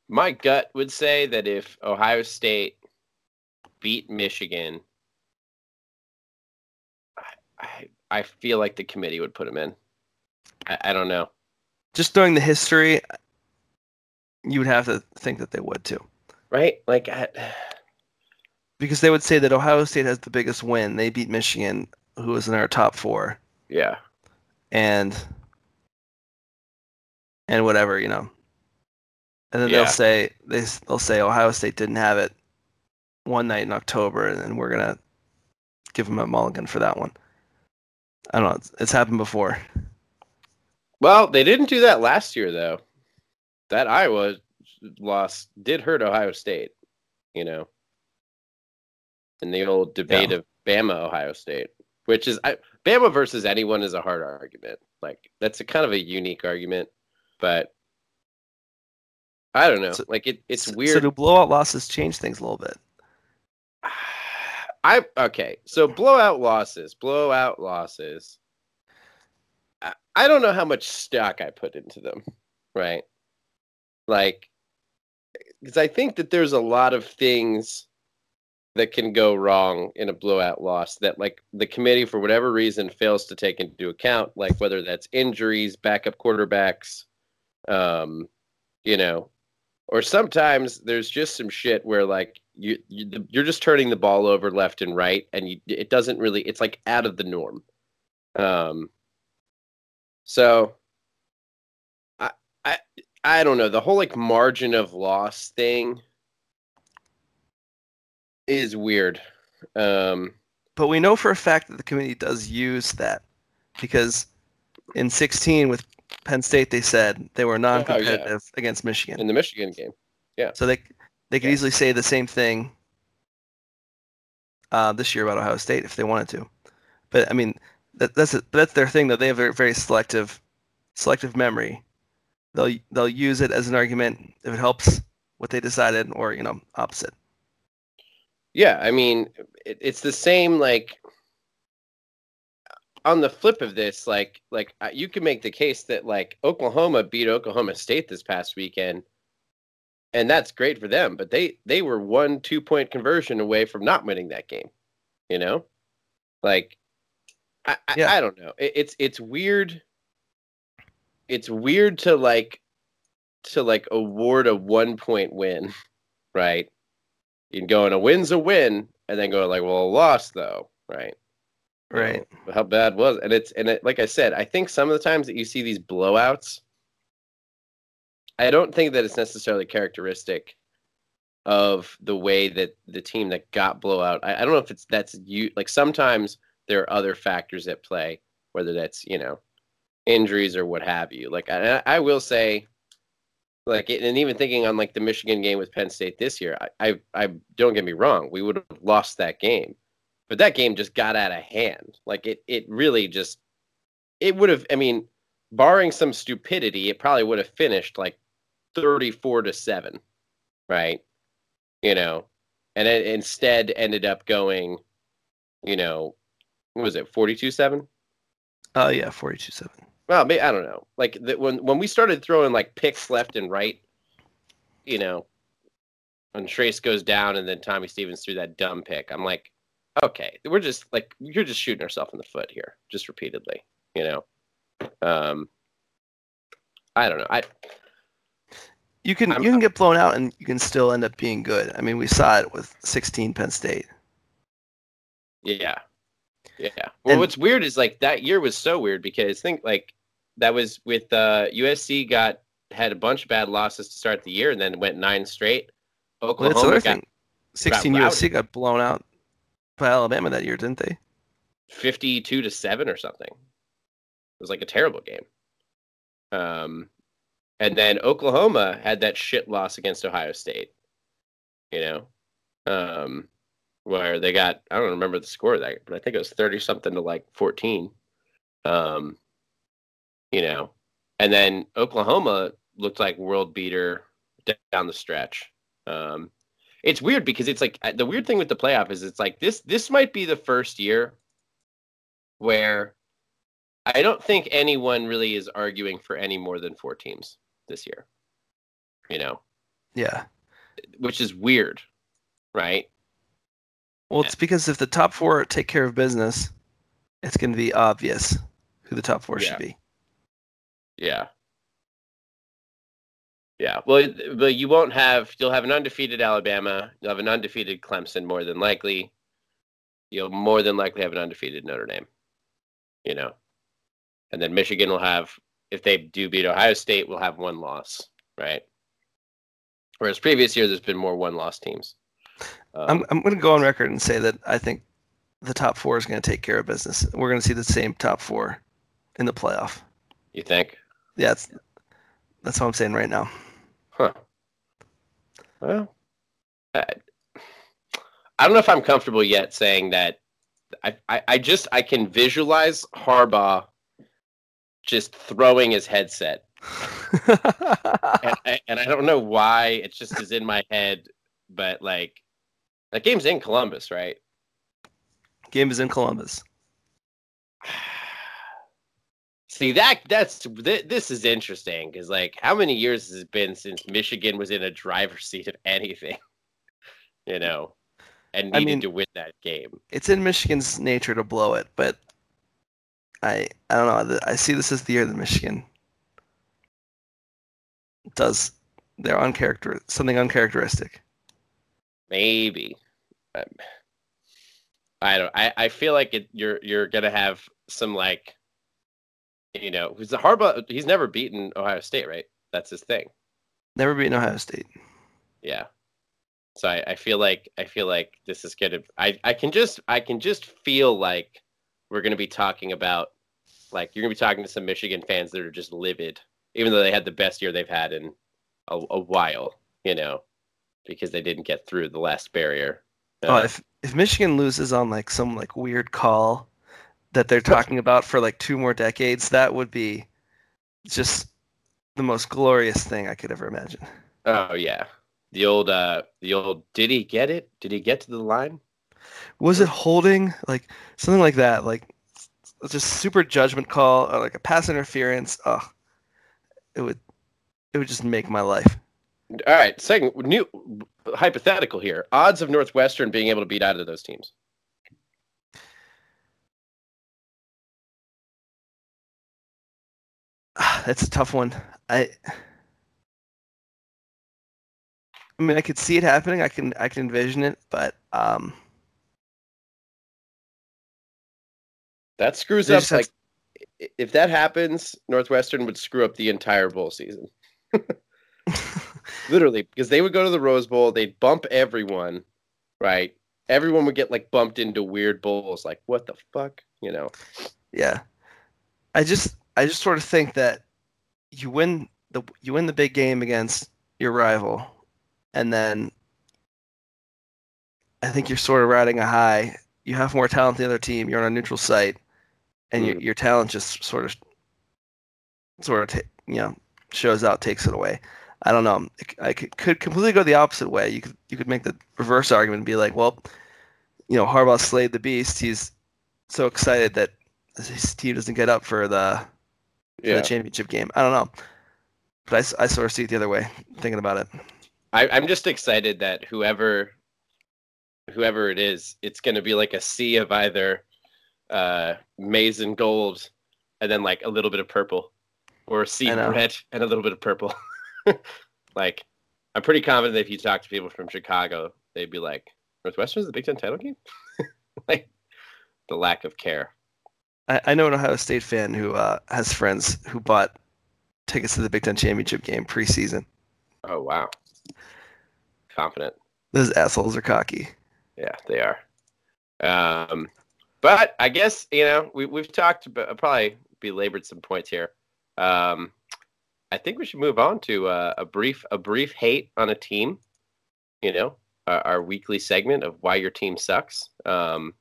my gut would say that if Ohio State beat Michigan, I, I, I feel like the committee would put them in. I, I don't know. Just knowing the history, you would have to think that they would too. Right? Like, I, because they would say that Ohio State has the biggest win. They beat Michigan, who was in our top four. Yeah. And and whatever, you know. And then yeah. they'll say they they'll say Ohio State didn't have it one night in October, and then we're gonna give them a mulligan for that one. I don't know. It's, it's happened before. Well, they didn't do that last year, though. That Iowa loss did hurt Ohio State. You know in the old debate yeah. of Bama Ohio State, which is I, Bama versus anyone is a hard argument. Like that's a kind of a unique argument, but I don't know. So, like it, it's weird. So do blowout losses change things a little bit? I okay. So blowout losses, blowout losses. I, I don't know how much stock I put into them, right? Like because I think that there's a lot of things that can go wrong in a blowout loss that like the committee for whatever reason fails to take into account like whether that's injuries backup quarterbacks um you know or sometimes there's just some shit where like you, you you're just turning the ball over left and right and you, it doesn't really it's like out of the norm. Um so i i i don't know. The whole like margin of loss thing is weird. Um, but we know for a fact that the committee does use that because in 16 with Penn State they said they were non-competitive oh, yeah. against Michigan in the Michigan game. Yeah. So they they could yeah. easily say the same thing uh, this year about Ohio State if they wanted to. But I mean that, that's a, that's their thing though. They have a very selective selective memory. They'll they'll use it as an argument if it helps what they decided or you know opposite. Yeah, I mean, it, it's the same. Like on the flip of this, like like uh, you can make the case that like Oklahoma beat Oklahoma State this past weekend, and that's great for them. But they they were one two point conversion away from not winning that game. You know, like I yeah. I, I don't know. It, it's it's weird. It's weird to like to like award a one point win, right? You can go in a win's a win, and then go like, well, a loss though, right? Right. You know, how bad was it? and it's and it, like I said, I think some of the times that you see these blowouts, I don't think that it's necessarily characteristic of the way that the team that got blowout. I, I don't know if it's that's you like sometimes there are other factors at play, whether that's you know injuries or what have you. Like I, I will say like, and even thinking on like the Michigan game with Penn State this year, I, I, I don't get me wrong, we would have lost that game, but that game just got out of hand. Like it, it really just, it would have. I mean, barring some stupidity, it probably would have finished like thirty-four to seven, right? You know, and it instead ended up going, you know, what was it, forty-two seven? Oh yeah, forty-two seven. Well, I don't know. Like the, when when we started throwing like picks left and right, you know, when Trace goes down and then Tommy Stevens threw that dumb pick, I'm like, okay, we're just like you're just shooting yourself in the foot here, just repeatedly, you know. Um, I don't know. I you can I'm, you can get blown out and you can still end up being good. I mean, we saw it with 16 Penn State. Yeah, yeah. Well, and, what's weird is like that year was so weird because think like that was with uh, USC got had a bunch of bad losses to start the year and then went nine straight. Oklahoma well, got, thing. 16 got USC got blown out by Alabama that year, didn't they? 52 to 7 or something. It was like a terrible game. Um and then Oklahoma had that shit loss against Ohio State. You know. Um where they got I don't remember the score of that, but I think it was thirty something to like fourteen. Um, you know, and then Oklahoma looked like world beater down the stretch. Um, it's weird because it's like the weird thing with the playoff is it's like this this might be the first year where I don't think anyone really is arguing for any more than four teams this year. You know. Yeah. Which is weird, right? Well, it's because if the top four take care of business, it's going to be obvious who the top four yeah. should be. Yeah. Yeah. Well, but you won't have. You'll have an undefeated Alabama. You'll have an undefeated Clemson, more than likely. You'll more than likely have an undefeated Notre Dame. You know, and then Michigan will have. If they do beat Ohio State, will have one loss, right? Whereas previous years, there's been more one-loss teams. Um, I'm I'm going to go on record and say that I think the top four is going to take care of business. We're going to see the same top four in the playoff. You think? Yeah, that's that's what I'm saying right now. Huh. Well, I, I don't know if I'm comfortable yet saying that. I, I, I just I can visualize Harbaugh just throwing his headset, and, I, and I don't know why. It just is in my head, but like that game's in Columbus, right? Game is in Columbus. See that that's th- this is interesting because like how many years has it been since Michigan was in a driver's seat of anything, you know, and needed I mean, to win that game. It's in Michigan's nature to blow it, but I I don't know. I see this as the year that Michigan does their uncharacter something uncharacteristic. Maybe. I don't. I, I feel like it, you're you're gonna have some like, you know, who's the Harbaugh? He's never beaten Ohio State, right? That's his thing. Never beaten Ohio State. Yeah. So I, I feel like I feel like this is gonna. I I can just I can just feel like we're gonna be talking about like you're gonna be talking to some Michigan fans that are just livid, even though they had the best year they've had in a, a while. You know, because they didn't get through the last barrier. Oh, Uh, if if Michigan loses on like some like weird call that they're talking about for like two more decades, that would be just the most glorious thing I could ever imagine. Oh yeah, the old uh, the old. Did he get it? Did he get to the line? Was it holding like something like that? Like just super judgment call or like a pass interference. Oh, it would it would just make my life. All right, second new hypothetical here. Odds of Northwestern being able to beat either of those teams. That's a tough one. I I mean, I could see it happening. I can I can envision it, but um, That screws up. have- Like, if that happens, Northwestern would screw up the entire bowl season. Literally, because they would go to the Rose Bowl, they'd bump everyone, right? Everyone would get like bumped into weird bowls. Like, what the fuck? You know? yeah. I just I just sort of think that you win the you win the big game against your rival, and then I think you're sort of riding a high. You have more talent than the other team. You're on a neutral site, and your Mm. your talent just sort of sort of ta- you know shows out, takes it away. I don't know. I could, could completely go the opposite way. You could you could make the reverse argument and be like, well, you know, Harbaugh slayed the beast. He's so excited that his team doesn't get up for the, for Yeah. the championship game. I don't know, but I sort of see it the other way. Thinking about it, I, I'm just excited that whoever whoever it is, it's gonna be like a sea of either uh maize and gold and then like a little bit of purple. Or a sea of red and a little bit of purple. like I'm pretty confident that if you talk to people from Chicago, they'd be like, Northwestern's the Big Ten title game? like the lack of care. I, I know an Ohio State fan who uh, has friends who bought tickets to the Big Ten championship game preseason. Oh wow. Confident. Those assholes are cocky. Yeah, they are. Um, but I guess you know we we've talked about probably belabored some points here. Um, I think we should move on to uh, a brief a brief hate on a team. You know, our, our weekly segment of why your team sucks. Um,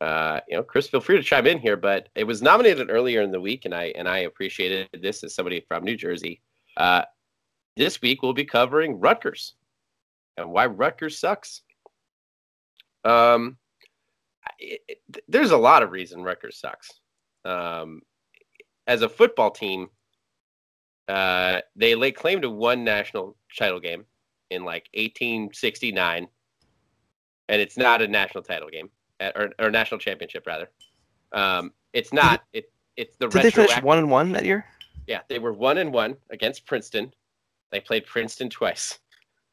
uh, you know, Chris, feel free to chime in here, but it was nominated earlier in the week, and I and I appreciated this as somebody from New Jersey. Uh, this week we'll be covering Rutgers and why Rutgers sucks. Um, it, it- there's a lot of reason Rutgers sucks. Um, as a football team, uh, they lay claim to one national title game in like 1869, and it's not a national title game or, or national championship rather. Um, it's not. It it's the Did they finish one and one that year? yeah, they were one and one against Princeton. They played Princeton twice.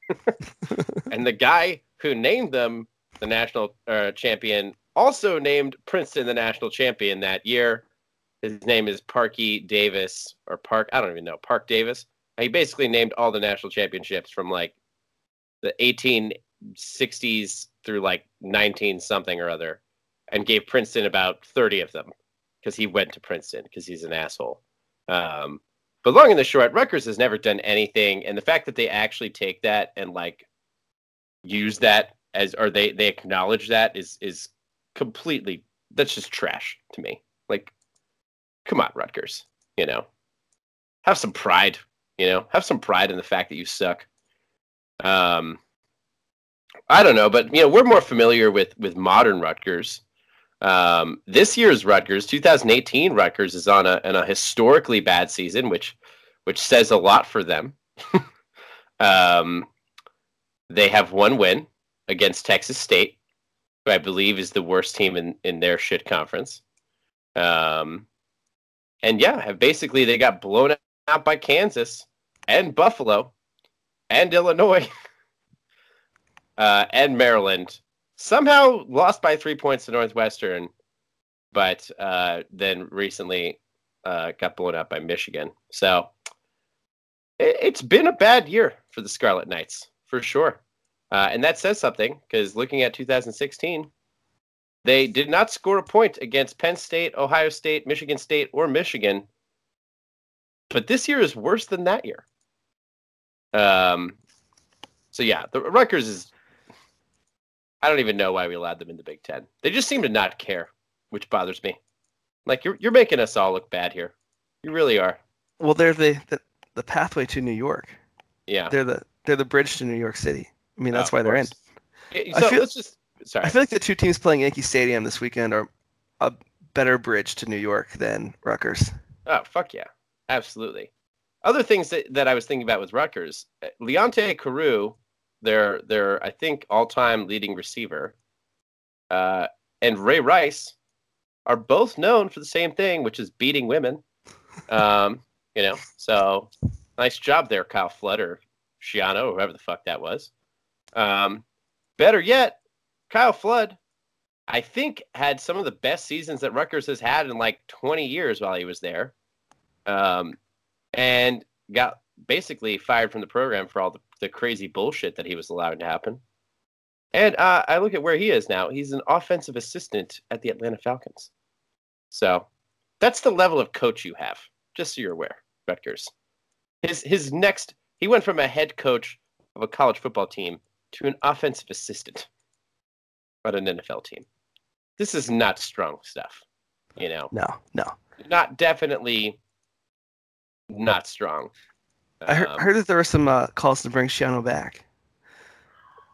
and the guy who named them the national uh, champion also named Princeton the national champion that year. His name is Parky Davis or Park. I don't even know Parke Davis. He basically named all the national championships from like the 1860s through like 19 something or other, and gave Princeton about 30 of them because he went to Princeton because he's an asshole. Um, but long and the short, Rutgers has never done anything, and the fact that they actually take that and like use that as or they they acknowledge that is is completely that's just trash to me. Like, come on, Rutgers, you know, have some pride, you know, have some pride in the fact that you suck. Um, I don't know, but you know, we're more familiar with with modern Rutgers. Um, this year's Rutgers, 2018 Rutgers, is on a, on a historically bad season, which which says a lot for them. um, they have one win against Texas State, who I believe is the worst team in, in their shit conference. Um, and yeah, have basically they got blown out by Kansas and Buffalo and Illinois uh, and Maryland. Somehow lost by three points to Northwestern, but uh, then recently uh, got blown out by Michigan. So it, has been a bad year for the Scarlet Knights for sure, uh, and that says something because looking at 2016, they did not score a point against Penn State, Ohio State, Michigan State, or Michigan. But this year is worse than that year. Um, so yeah, the Rutgers is. I don't even know why we allowed them in the Big Ten. They just seem to not care, which bothers me. Like you're you're making us all look bad here. You really are. Well, they're the the, the pathway to New York. Yeah. They're the they're the bridge to New York City. I mean, that's oh, why they're in. So feel, let's just sorry. I feel like the two teams playing Yankee Stadium this weekend are a better bridge to New York than Rutgers. Oh fuck yeah, absolutely. Other things that, that I was thinking about with Rutgers, uh, Leonte Carroo, their their I think all time leading receiver, uh, and Ray Rice are both known for the same thing, which is beating women. Um, you know, so nice job there, Kyle Flood or Schiano, whoever the fuck that was. Um, better yet, Kyle Flood, I think, had some of the best seasons that Rutgers has had in like 20 years while he was there. Um, and got basically fired from the program for all the, the crazy bullshit that he was allowing to happen. And uh, I look at where he is now. He's an offensive assistant at the Atlanta Falcons. So that's the level of coach you have, just so you're aware, Rutgers. His his next he went from a head coach of a college football team to an offensive assistant on an NFL team. This is not strong stuff, you know. No, no. Not definitely not strong. I heard, um, heard that there were some uh, calls to bring Schiano back.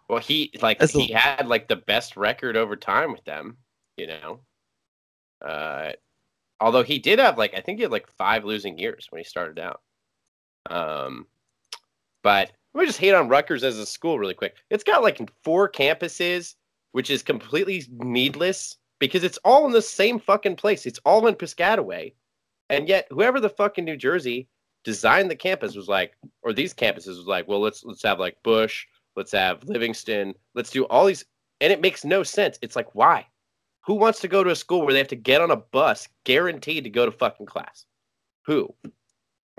Well, he like As he had like the best record over time with them, you know. Uh, although he did have like I think he had like five losing years when he started out. Um, but let me just hate on Rutgers as a school really quick. It's got like four campuses, which is completely needless because it's all in the same fucking place. It's all in Piscataway. And yet whoever the fuck in New Jersey designed the campus was like, or these campuses was like, well, let's let's have like Busch, let's have Livingston, let's do all these and it makes no sense. It's like, why? Who wants to go to a school where they have to get on a bus guaranteed to go to fucking class? Who?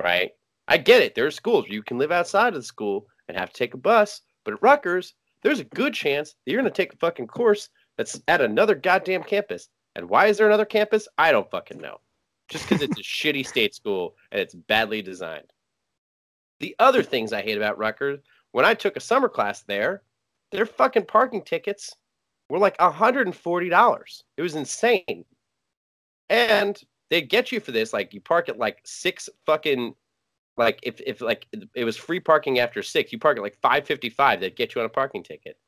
Right? I get it. There are schools where you can live outside of the school and have to take a bus, but at Rutgers, there's a good chance that you're going to take a fucking course that's at another goddamn campus. And why is there another campus? I don't fucking know. Just because it's a shitty state school and it's badly designed. The other things I hate about Rutgers, when I took a summer class there, their fucking parking tickets were like $140. It was insane. And they'd get you for this, like you park at like six fucking like if if like it was free parking after six, you park at like five fifty five. They'd get you on a parking ticket.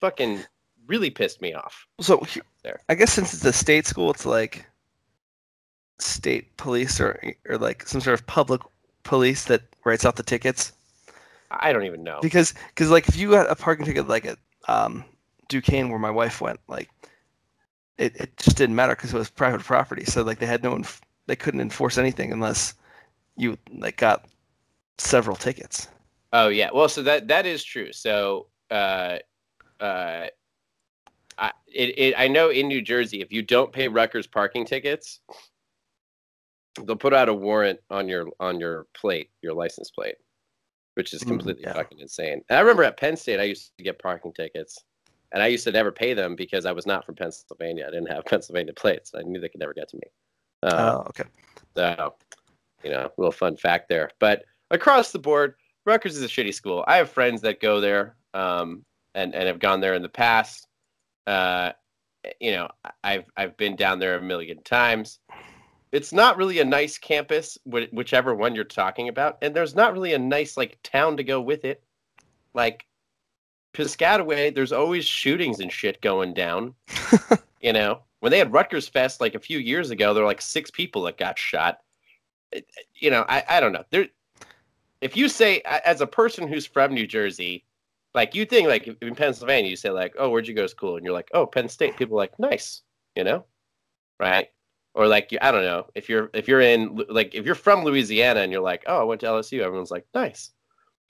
Fucking really pissed me off. So there, I guess since it's a state school, it's like state police or or like some sort of public police that writes out the tickets. I don't even know because because like if you got a parking ticket like at um, Duquesne where my wife went, like it, it just didn't matter because it was private property. So like they had no inf- they couldn't enforce anything unless you like got several tickets. Oh yeah, well, so that that is true. So, uh, uh, I it, it I know in New Jersey, if you don't pay Rutgers parking tickets, they'll put out a warrant on your on your plate, your license plate, which is mm, completely mm, yeah. fucking insane. And I remember at Penn State, I used to get parking tickets, and I used to never pay them because I was not from Pennsylvania. I didn't have Pennsylvania plates. I knew they could never get to me. Uh, oh, okay. So you know, little fun fact there. But across the board, Rutgers is a shitty school. I have friends that go there um, and and have gone there in the past. Uh, you know, I've I've been down there a million times. It's not really a nice campus, whichever one you're talking about, and there's not really a nice like town to go with it. Like Piscataway, there's always shootings and shit going down. You know, when they had Rutgers Fest like a few years ago, there were like six people that got shot. You know, I, I don't know. There, if you say as a person who's from New Jersey, like you think like in Pennsylvania, you say like, oh, where'd you go to school? And you're like, oh, Penn State. People are like, nice, you know, right? Or like I don't know if you're if you're in like if you're from Louisiana and you're like, oh, I went to LSU. Everyone's like, nice.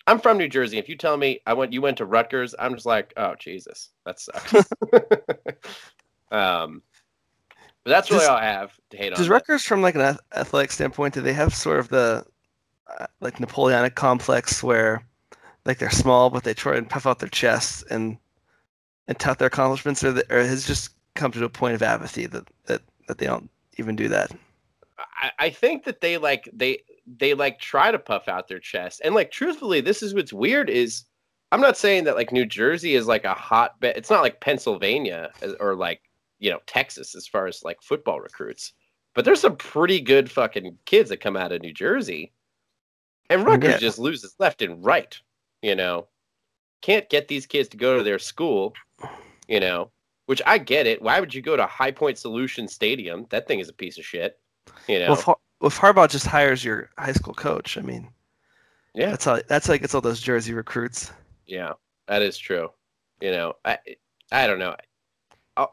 I'm from New Jersey. If you tell me I went, you went to Rutgers, I'm just like, oh Jesus, that sucks. um, but that's really does, all I have to hate on. Does Rutgers, from like an athletic standpoint, do they have sort of the uh, like Napoleonic complex where like they're small but they try and puff out their chests and and tout their accomplishments, or, the, or has just come to a point of apathy that that that they don't even do that? I, I think that they like they they like try to puff out their chest. And like truthfully, this is what's weird is I'm not saying that like New Jersey is like a hotbed. It's not like Pennsylvania uh, or like, you know, Texas as far as like football recruits. But there's some pretty good fucking kids that come out of New Jersey. And Rutgers yeah. just loses left and right, you know. Can't get these kids to go to their school, you know, which I get it. Why would you go to High Point Solution Stadium? That thing is a piece of shit, you know. Well, if Harbaugh just hires your high school coach, I mean, yeah, that's how that's how he gets all those Jersey recruits. Yeah, that is true. You know, I I don't know.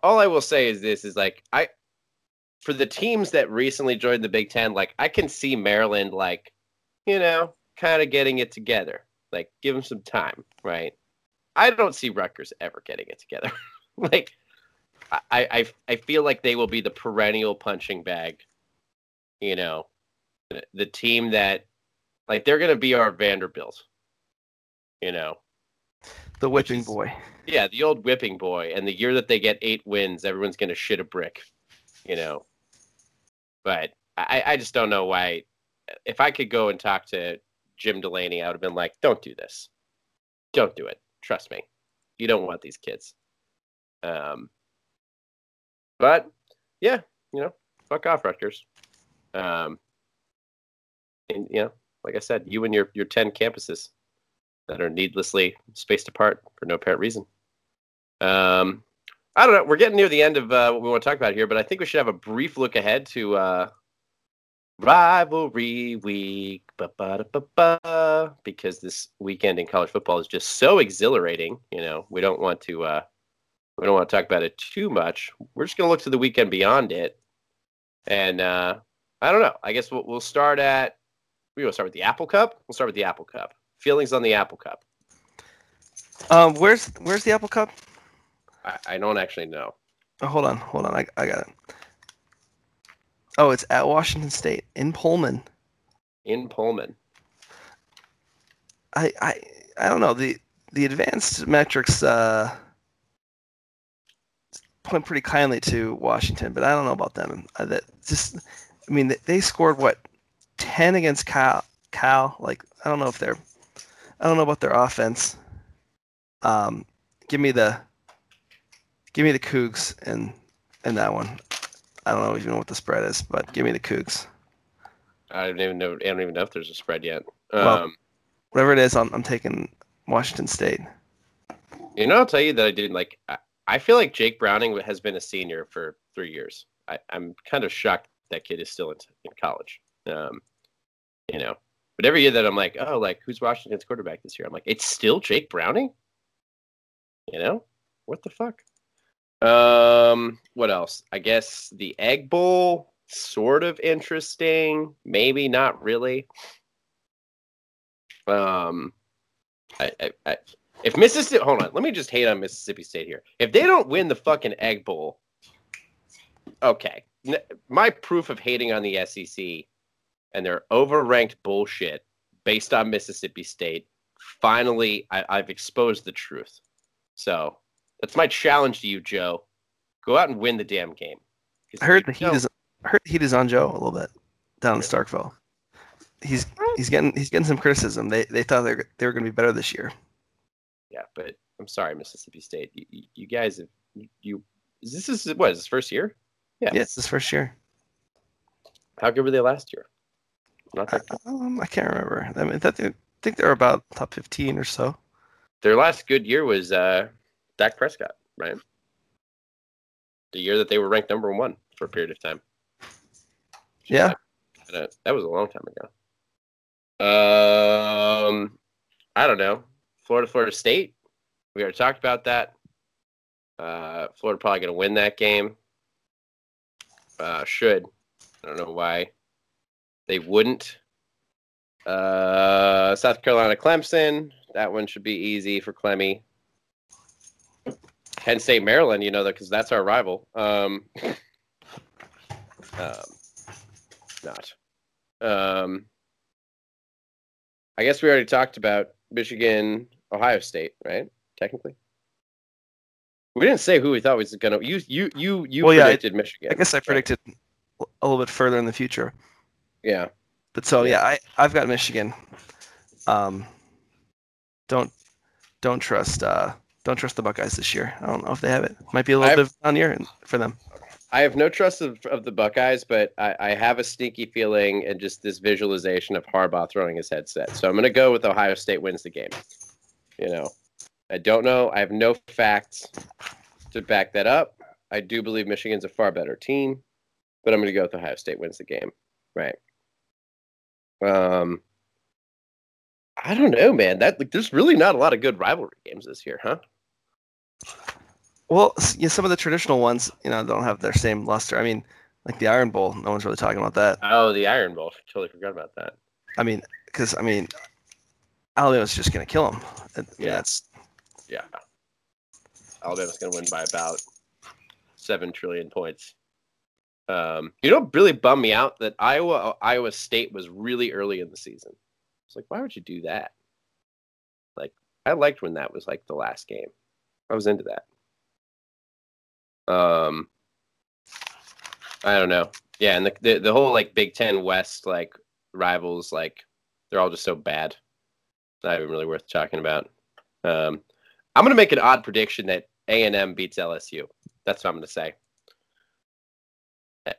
All I will say is this: is like I for the teams that recently joined the Big Ten, like I can see Maryland, like you know, kind of getting it together. Like, give them some time, right? I don't see Rutgers ever getting it together. like, I, I I feel like they will be the perennial punching bag you know, the team that like they're going to be our Vanderbilt. You know, the whipping is, boy. Yeah, the old whipping boy. And the year that they get eight wins, everyone's going to shit a brick. You know, but I, I just don't know why. If I could go and talk to Jim Delaney, I would have been like, "Don't do this. Don't do it. Trust me. You don't want these kids." Um, but yeah, you know, fuck off, Rutgers. Um, and you know, like I said, you and your your ten campuses that are needlessly spaced apart for no apparent reason. Um, I don't know. We're getting near the end of uh, what we want to talk about here, but I think we should have a brief look ahead to uh, rivalry week, because this weekend in college football is just so exhilarating. You know, we don't want to uh, we don't want to talk about it too much. We're just going to look to the weekend beyond it, and uh, I don't know. I guess we'll, we'll start at. We will start with the Apple Cup. We'll start with the Apple Cup. Feelings on the Apple Cup. Um, where's where's the Apple Cup? I, I don't actually know. Oh, hold on, hold on. I I got it. Oh, it's at Washington State in Pullman. In Pullman. I I I don't know the the advanced metrics uh, point pretty kindly to Washington, but I don't know about them. Uh, that just I mean, they scored what ten against Cal. Cal, like I don't know if they're, I don't know about their offense. Um, give me the, give me the Cougs and and that one. I don't know even know what the spread is, but give me the Cougs. I don't even know. I don't even know if there's a spread yet. Um, well, whatever it is, I'm, I'm taking Washington State. You know, I'll tell you that I didn't like. I, I feel like Jake Browning has been a senior for three years. I, I'm kind of shocked that kid is still in, in college. Um, you know, but every year that I'm like, oh, like who's Washington's quarterback this year? I'm like, it's still Jake Browning. You know, what the fuck? Um, what else? I guess the Egg Bowl, sort of interesting, maybe not really. Um, I, I, I if Mississippi, hold on, let me just hate on Mississippi State here. If they don't win the fucking Egg Bowl, okay, my proof of hating on the SEC and their overranked bullshit based on Mississippi State. Finally, I, I've exposed the truth. So that's my challenge to you, Joe. Go out and win the damn game. I heard the heat is I heard the heat is on Joe a little bit down in Starkville. He's he's getting he's getting some criticism. They they thought they were, they were going to be better this year. Yeah, but I'm sorry, Mississippi State. You, you guys have you, you this is what is this first year? Yeah. Yeah, it's his first year. How good were they last year? Not that good. Um, I can't remember. I mean, I think they're about top 15 or so. Their last good year was uh, Dak Prescott, right? the year that they were ranked number one for a period of time. Yeah. Uh, that was a long time ago. Um, I don't know. Florida, Florida State. We already talked about that. Uh, Florida probably going to win that game. Uh, should. I don't know why they wouldn't. Uh, South Carolina, Clemson. That one should be easy for Clemmy. Penn State, Maryland. You know that because that's our rival. Um, um, not. Um, I guess we already talked about Michigan, Ohio State, right? Technically, we didn't say who we thought was going to. You, you, you, you Well, yeah, I- predicted Michigan. I guess I right? predicted a little bit further in the future. Yeah. But so Yeah. I I've got Michigan. Um, don't don't trust uh don't trust the Buckeyes this year. I don't know if they have it. Might be a little I've- bit of a down year for them. I have no trust of, of the Buckeyes, but I, I have a sneaky feeling and just this visualization of Harbaugh throwing his headset. So I'm going to go with Ohio State wins the game. You know, I don't know. I have no facts to back that up. I do believe Michigan's a far better team, but I'm going to go with Ohio State wins the game. Right. Um, I don't know, man. That like, there's really not a lot of good rivalry games this year, huh? Well, yeah, some of the traditional ones, you know, don't have their same luster. I mean, like the Iron Bowl, no one's really talking about that. Oh, the Iron Bowl. Totally forgot about that. I mean, because I mean, Alabama's just gonna kill them. Yeah. That's Yeah. Alabama's going to win by about seven trillion points. Um, you know, really bummed me out that Iowa Iowa State was really early in the season. It's like, why would you do that? Like, I liked when that was like the last game. I was into that. Um, I don't know. Yeah, and the the, the whole like Big Ten West like rivals, like they're all just so bad. It's not even really worth talking about. Um, I'm going to make an odd prediction that A&M beats LSU. That's what I'm going to say.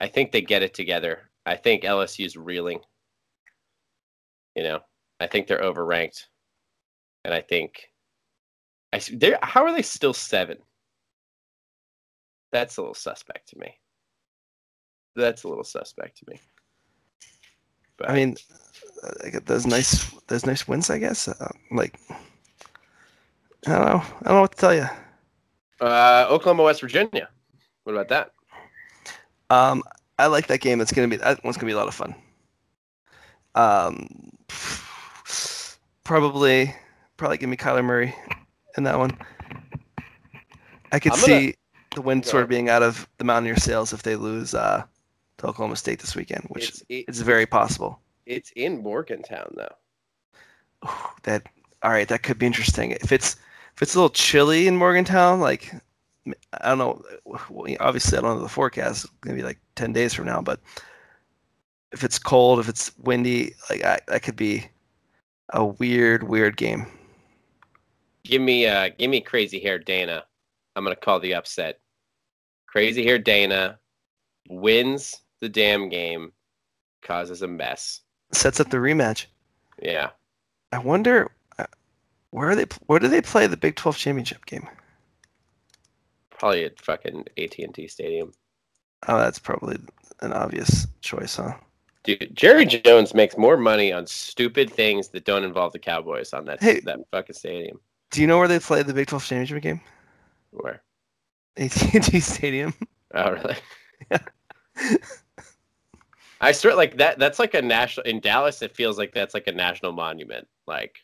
I- think they get it together. I think LSU's reeling. You know, I think they're overranked, and I think I they're how are they still seven? That's a little suspect to me. That's a little suspect to me. But I mean, those nice those nice wins. I guess. Uh, like, I don't know. I don't know what to tell you. uh, Oklahoma, West Virginia. What about that? Um, I like that game. It's gonna be that one's gonna be a lot of fun. Um, probably probably give me Kyler Murray in that one. I could gonna- see the wind sort of being out of the Mountaineer sails if they lose uh, to Oklahoma State this weekend, which it's, it- is very possible. it's in Morgantown though. Ooh, that all right, that could be interesting. If it's if it's a little chilly in Morgantown, like I don't know. Obviously, I don't know the forecast. It's gonna be like ten days from now, but if it's cold, if it's windy, like I, that could be a weird, weird game. Give me uh give me crazy hair Dana. I'm gonna call the upset. Crazy hair Dana wins the damn game, causes a mess. Sets up the rematch. Yeah. I wonder uh, where are they? Where do they play the Big Twelve championship game? Probably at fucking AT and T Stadium. Oh, that's probably an obvious choice, huh? Dude, Jerry Jones makes more money on stupid things that don't involve the Cowboys on that Hey. that fucking stadium. Do you know where they play the Big Twelve championship game? Where? AT&T Stadium. Oh really? Yeah. I swear like that that's like a national in Dallas it feels like that's like a national monument. Like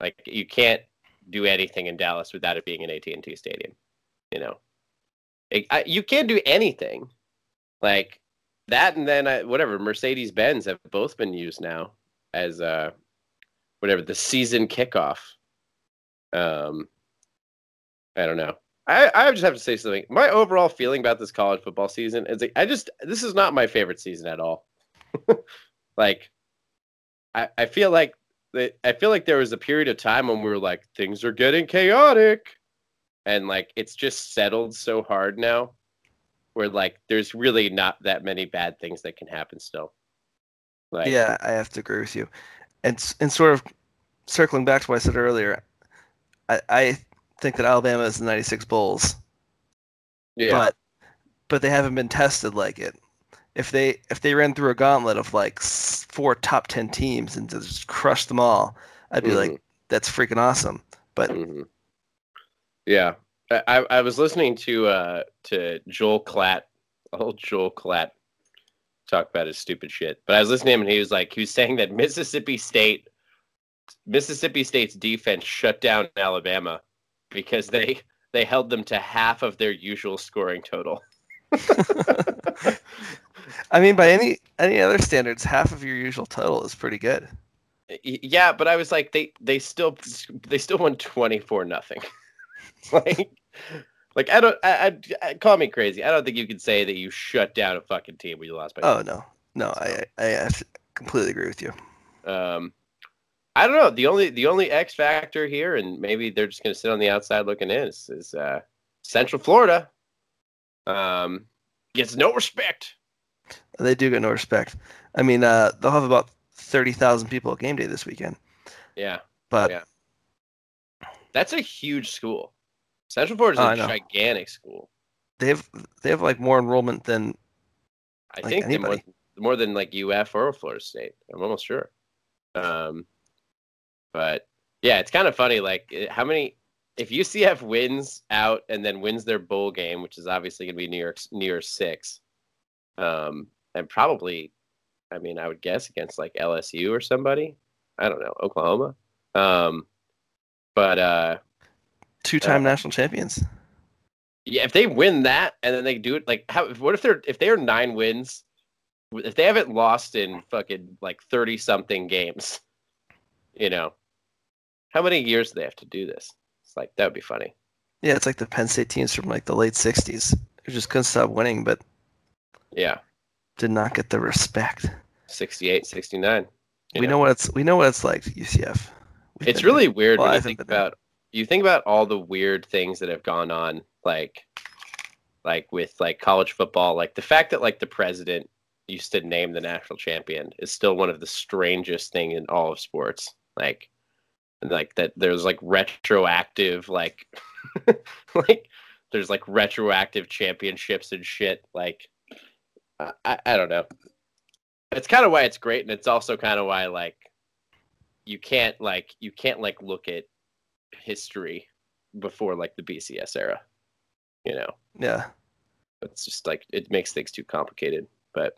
like you can't do anything in Dallas without it being an AT&T stadium. You know. It, I, you can't do anything. Like that and then uh, whatever Mercedes Benz have both been used now as uh whatever the season kickoff. Um I don't know. I, I just have to say something. My overall feeling about this college football season is like, I just this is not my favorite season at all. like I, I feel like I feel like there was a period of time when we were like things are getting chaotic and like it's just settled so hard now where like there's really not that many bad things that can happen still. Like yeah, I have to agree with you. And and sort of circling back to what I said earlier, I, I think that Alabama is the '96 Bulls, yeah. but but they haven't been tested like it. If they if they ran through a gauntlet of like four top ten teams and just crushed them all, I'd be like, that's freaking awesome. But Mhm. Yeah, I, I was listening to uh to Joel Klatt, old Joel Klatt, talk about his stupid shit. But I was listening to him, and he was like, he was saying that Mississippi State, Mississippi State's defense shut down Alabama because they they held them to half of their usual scoring total. I mean, by any any other standards, half of your usual total is pretty good. Yeah, but I was like, they they still they still won twenty four nothing. like, like I don't I, I, call me crazy. I don't think you can say that you shut down a fucking team when you lost by. Oh no, no, I I, I completely agree with you. Um, I don't know. The only the only X factor here, and maybe they're just gonna sit on the outside looking in, is, is uh, Central Florida. Um, gets no respect. They do get no respect. I mean, uh, they'll have about thirty thousand people at game day this weekend, Yeah, but Yeah. that's a huge school. Central Florida is I a gigantic school. they have they have like more enrollment than I Like think more, more than like UF or Florida State. I'm almost sure. Um, but yeah, it's kind of funny. Like how many? If UCF wins out and then wins their bowl game, which is obviously going to be New York New Year's six, um, and probably, I mean, I would guess against like LSU or somebody. I don't know, Oklahoma. Um, but uh, two-time Uh, national champions. Yeah, if they win that and then they do it like how what if they're if they are nine wins if they haven't lost in fucking like 30 something games, you know, how many years do they have to do this? It's like that would be funny. Yeah, it's like the Penn State teams from like the late '60s who just couldn't stop winning, but Yeah, did not get the respect. 68, 69. we know what it's we know what it's like UCF. We've It's really weird Well, when I you think about you think about all the weird things that have gone on like like with like college football, like the fact that like the president used to name the national champion is still one of the strangest thing in all of sports. Like like that there's like retroactive like like there's like retroactive championships and shit like I, I, don't know. It's kind of why it's great and it's also kind of why like you can't like you can't like look at history before like the BCS era. You know, Yeah. it's just like it makes things too complicated. But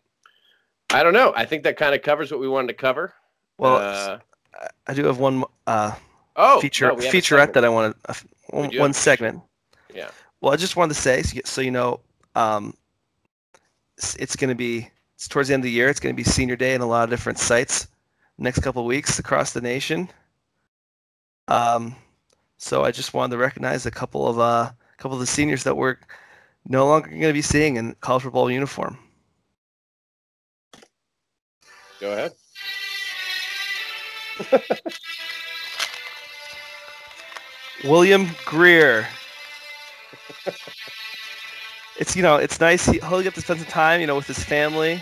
I don't know. I think that kind of covers what we wanted to cover. Well, uh, I- do have one uh, oh, feature no, we have a featurette that I wanted uh, one, one segment. Yeah. Well, I just wanted to say so you, so you know, um, it's, it's going to be it's towards the end of the year. It's going to be Senior Day in a lot of different sites next couple of weeks across the nation. Um, so I just wanted to recognize a couple of uh, a couple of the seniors that we're no longer going to be seeing in college football uniform. Go ahead. William Grier. it's you know it's nice he, he'll get to spend some time you know with his family.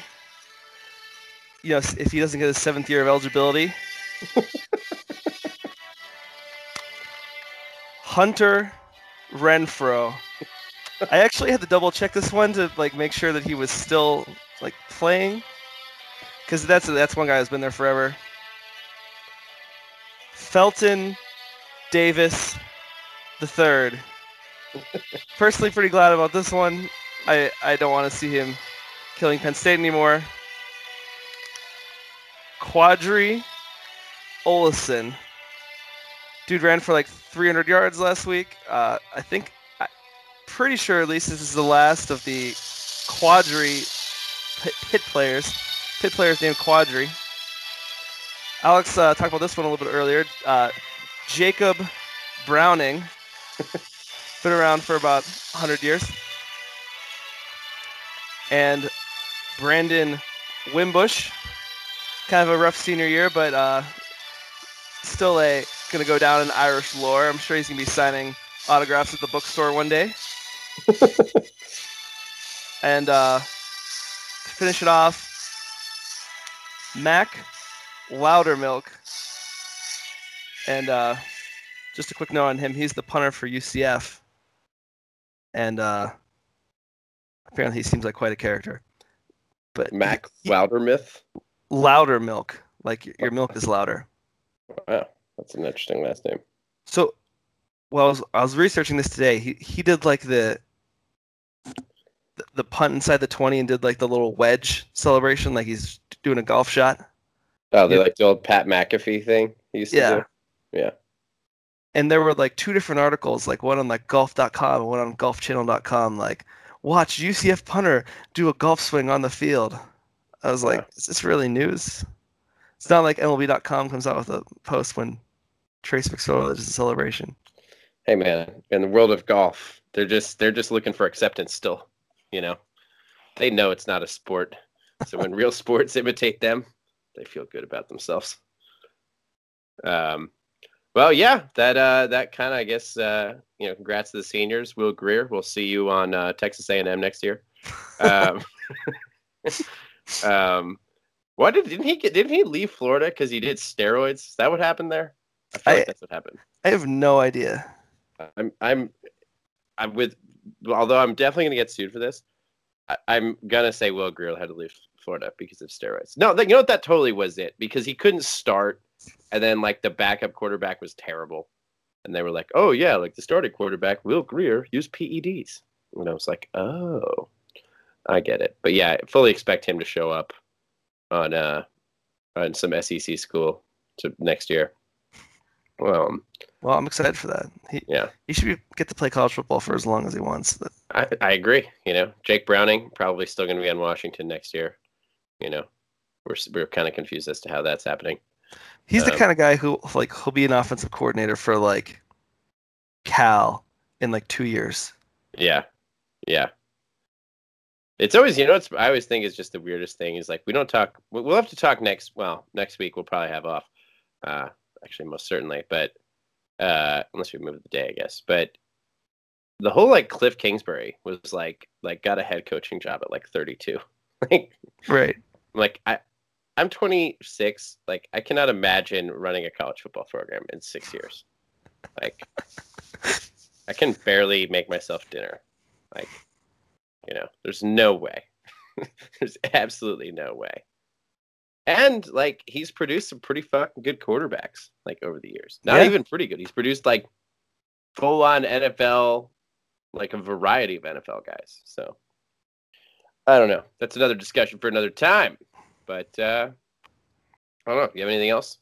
You know if he doesn't get his seventh year of eligibility. Hunter Renfrow. I actually had to double check this one to like make sure that he was still like playing, because that's that's one guy who's been there forever. Felton Davis the third. Personally, pretty glad about this one. I I don't want to see him killing Penn State anymore. Qadree Ollison. Dude ran for like 300 yards last week. Uh, I think, I, pretty sure at least this is the last of the Qadree Pitt, Pitt players. Pitt players named Qadree. Alex uh, talked about this one a little bit earlier. Uh, Jacob Browning. Been around for about 100 years. And Brandon Wimbush. Kind of a rough senior year, but uh, still a going to go down in Irish lore. I'm sure he's going to be signing autographs at the bookstore one day. and uh, to finish it off, Mac Loudermilk. And uh, just a quick note on him, he's the punter for UCF. And uh, Apparently, he seems like quite a character. But Mac Loudermilk. louder milk, like your, your milk is louder. Wow, that's an interesting last name. So, well, I was, I was researching this today. He he did like the the- punt inside the twenty and did like the little wedge celebration, like he's doing a golf shot. Oh, they Yeah. like the old Pat McAfee thing he used to Yeah. do. Yeah. And there were like two different articles, like one on like golf.com and one on golfchannel.com, like watch UCF punter do a golf swing on the field. I was like, Yeah. is this really news? It's not like MLB.com comes out with a post when Trace McSorley does a celebration. Hey man, in the world of golf, they're just they're just looking for acceptance still. You know, they know it's not a sport. So when real sports imitate them, they feel good about themselves. Um, well, yeah, that uh, that kind of I guess uh, you know, congrats to the seniors. Will Grier, we'll see you on uh, Texas A&M next year. Um, um, what did didn't he get? Didn't he leave Florida because he did steroids? Is that what happened there? I feel I- like that's what happened. I have no idea. I'm I'm I'm with although I'm definitely gonna get sued for this. I, I'm gonna say Will Grier had to leave Florida because of steroids. No, th- you know what? That totally was it because he couldn't start, and then like the backup quarterback was terrible, and they were like, "Oh yeah, like the starting quarterback Will Grier used PEDs," and I was like, "Oh, I get it." But yeah, I fully expect him to show up on uh on some SEC school to next year. Um, Well, I'm excited for that. He yeah. he should be, get to play college football for as long as he wants. I, I agree. You know, Jake Browning probably still going to be on Washington next year. You know, we're we're kind of confused as to how that's happening. he's the Um, kind of guy who like he'll be an offensive coordinator for like Cal in like two years. Yeah, yeah. It's always you know it's I always think is just the weirdest thing is like we don't talk. we- We'll have to talk next. Well, next week we'll probably have off. Uh, actually, most certainly, but uh, unless we move the day, I guess. But the whole like Cliff Kingsbury was like like got a head coaching job at like 32. like Right. like I I'm 26. Like I cannot imagine running a college football program in six years. Like I can barely make myself dinner. Like you know, there's no way. there's absolutely no way. And like he's produced some pretty fucking good quarterbacks like over the years. Not Yeah. even pretty good. He's produced like full on NFL, like a variety of NFL guys. So I don't know. That's another discussion for another time. But uh I don't know. You have anything else?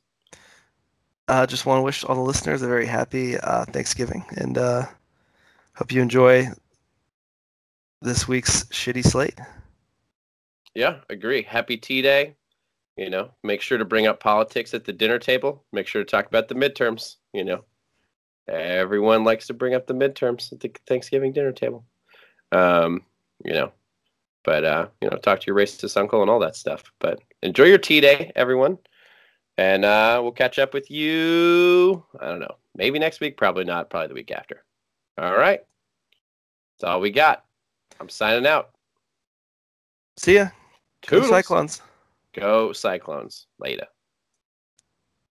Uh, just want to wish all the listeners a very happy uh, Thanksgiving and uh, hope you enjoy this week's shitty slate. Yeah, agree. Happy Tea Day. You know, make sure to bring up politics at the dinner table. Make sure to talk about the midterms. You know, everyone likes to bring up the midterms at the Thanksgiving dinner table. Um, you know, but uh, you know, talk to your racist uncle and all that stuff. But enjoy your tea day, everyone, and uh, we'll catch up with you. I don't know, maybe next week, probably not, probably the week after. All right, that's all we got. I'm signing out. See ya. Toodles. Cyclones. Go Cyclones. Later.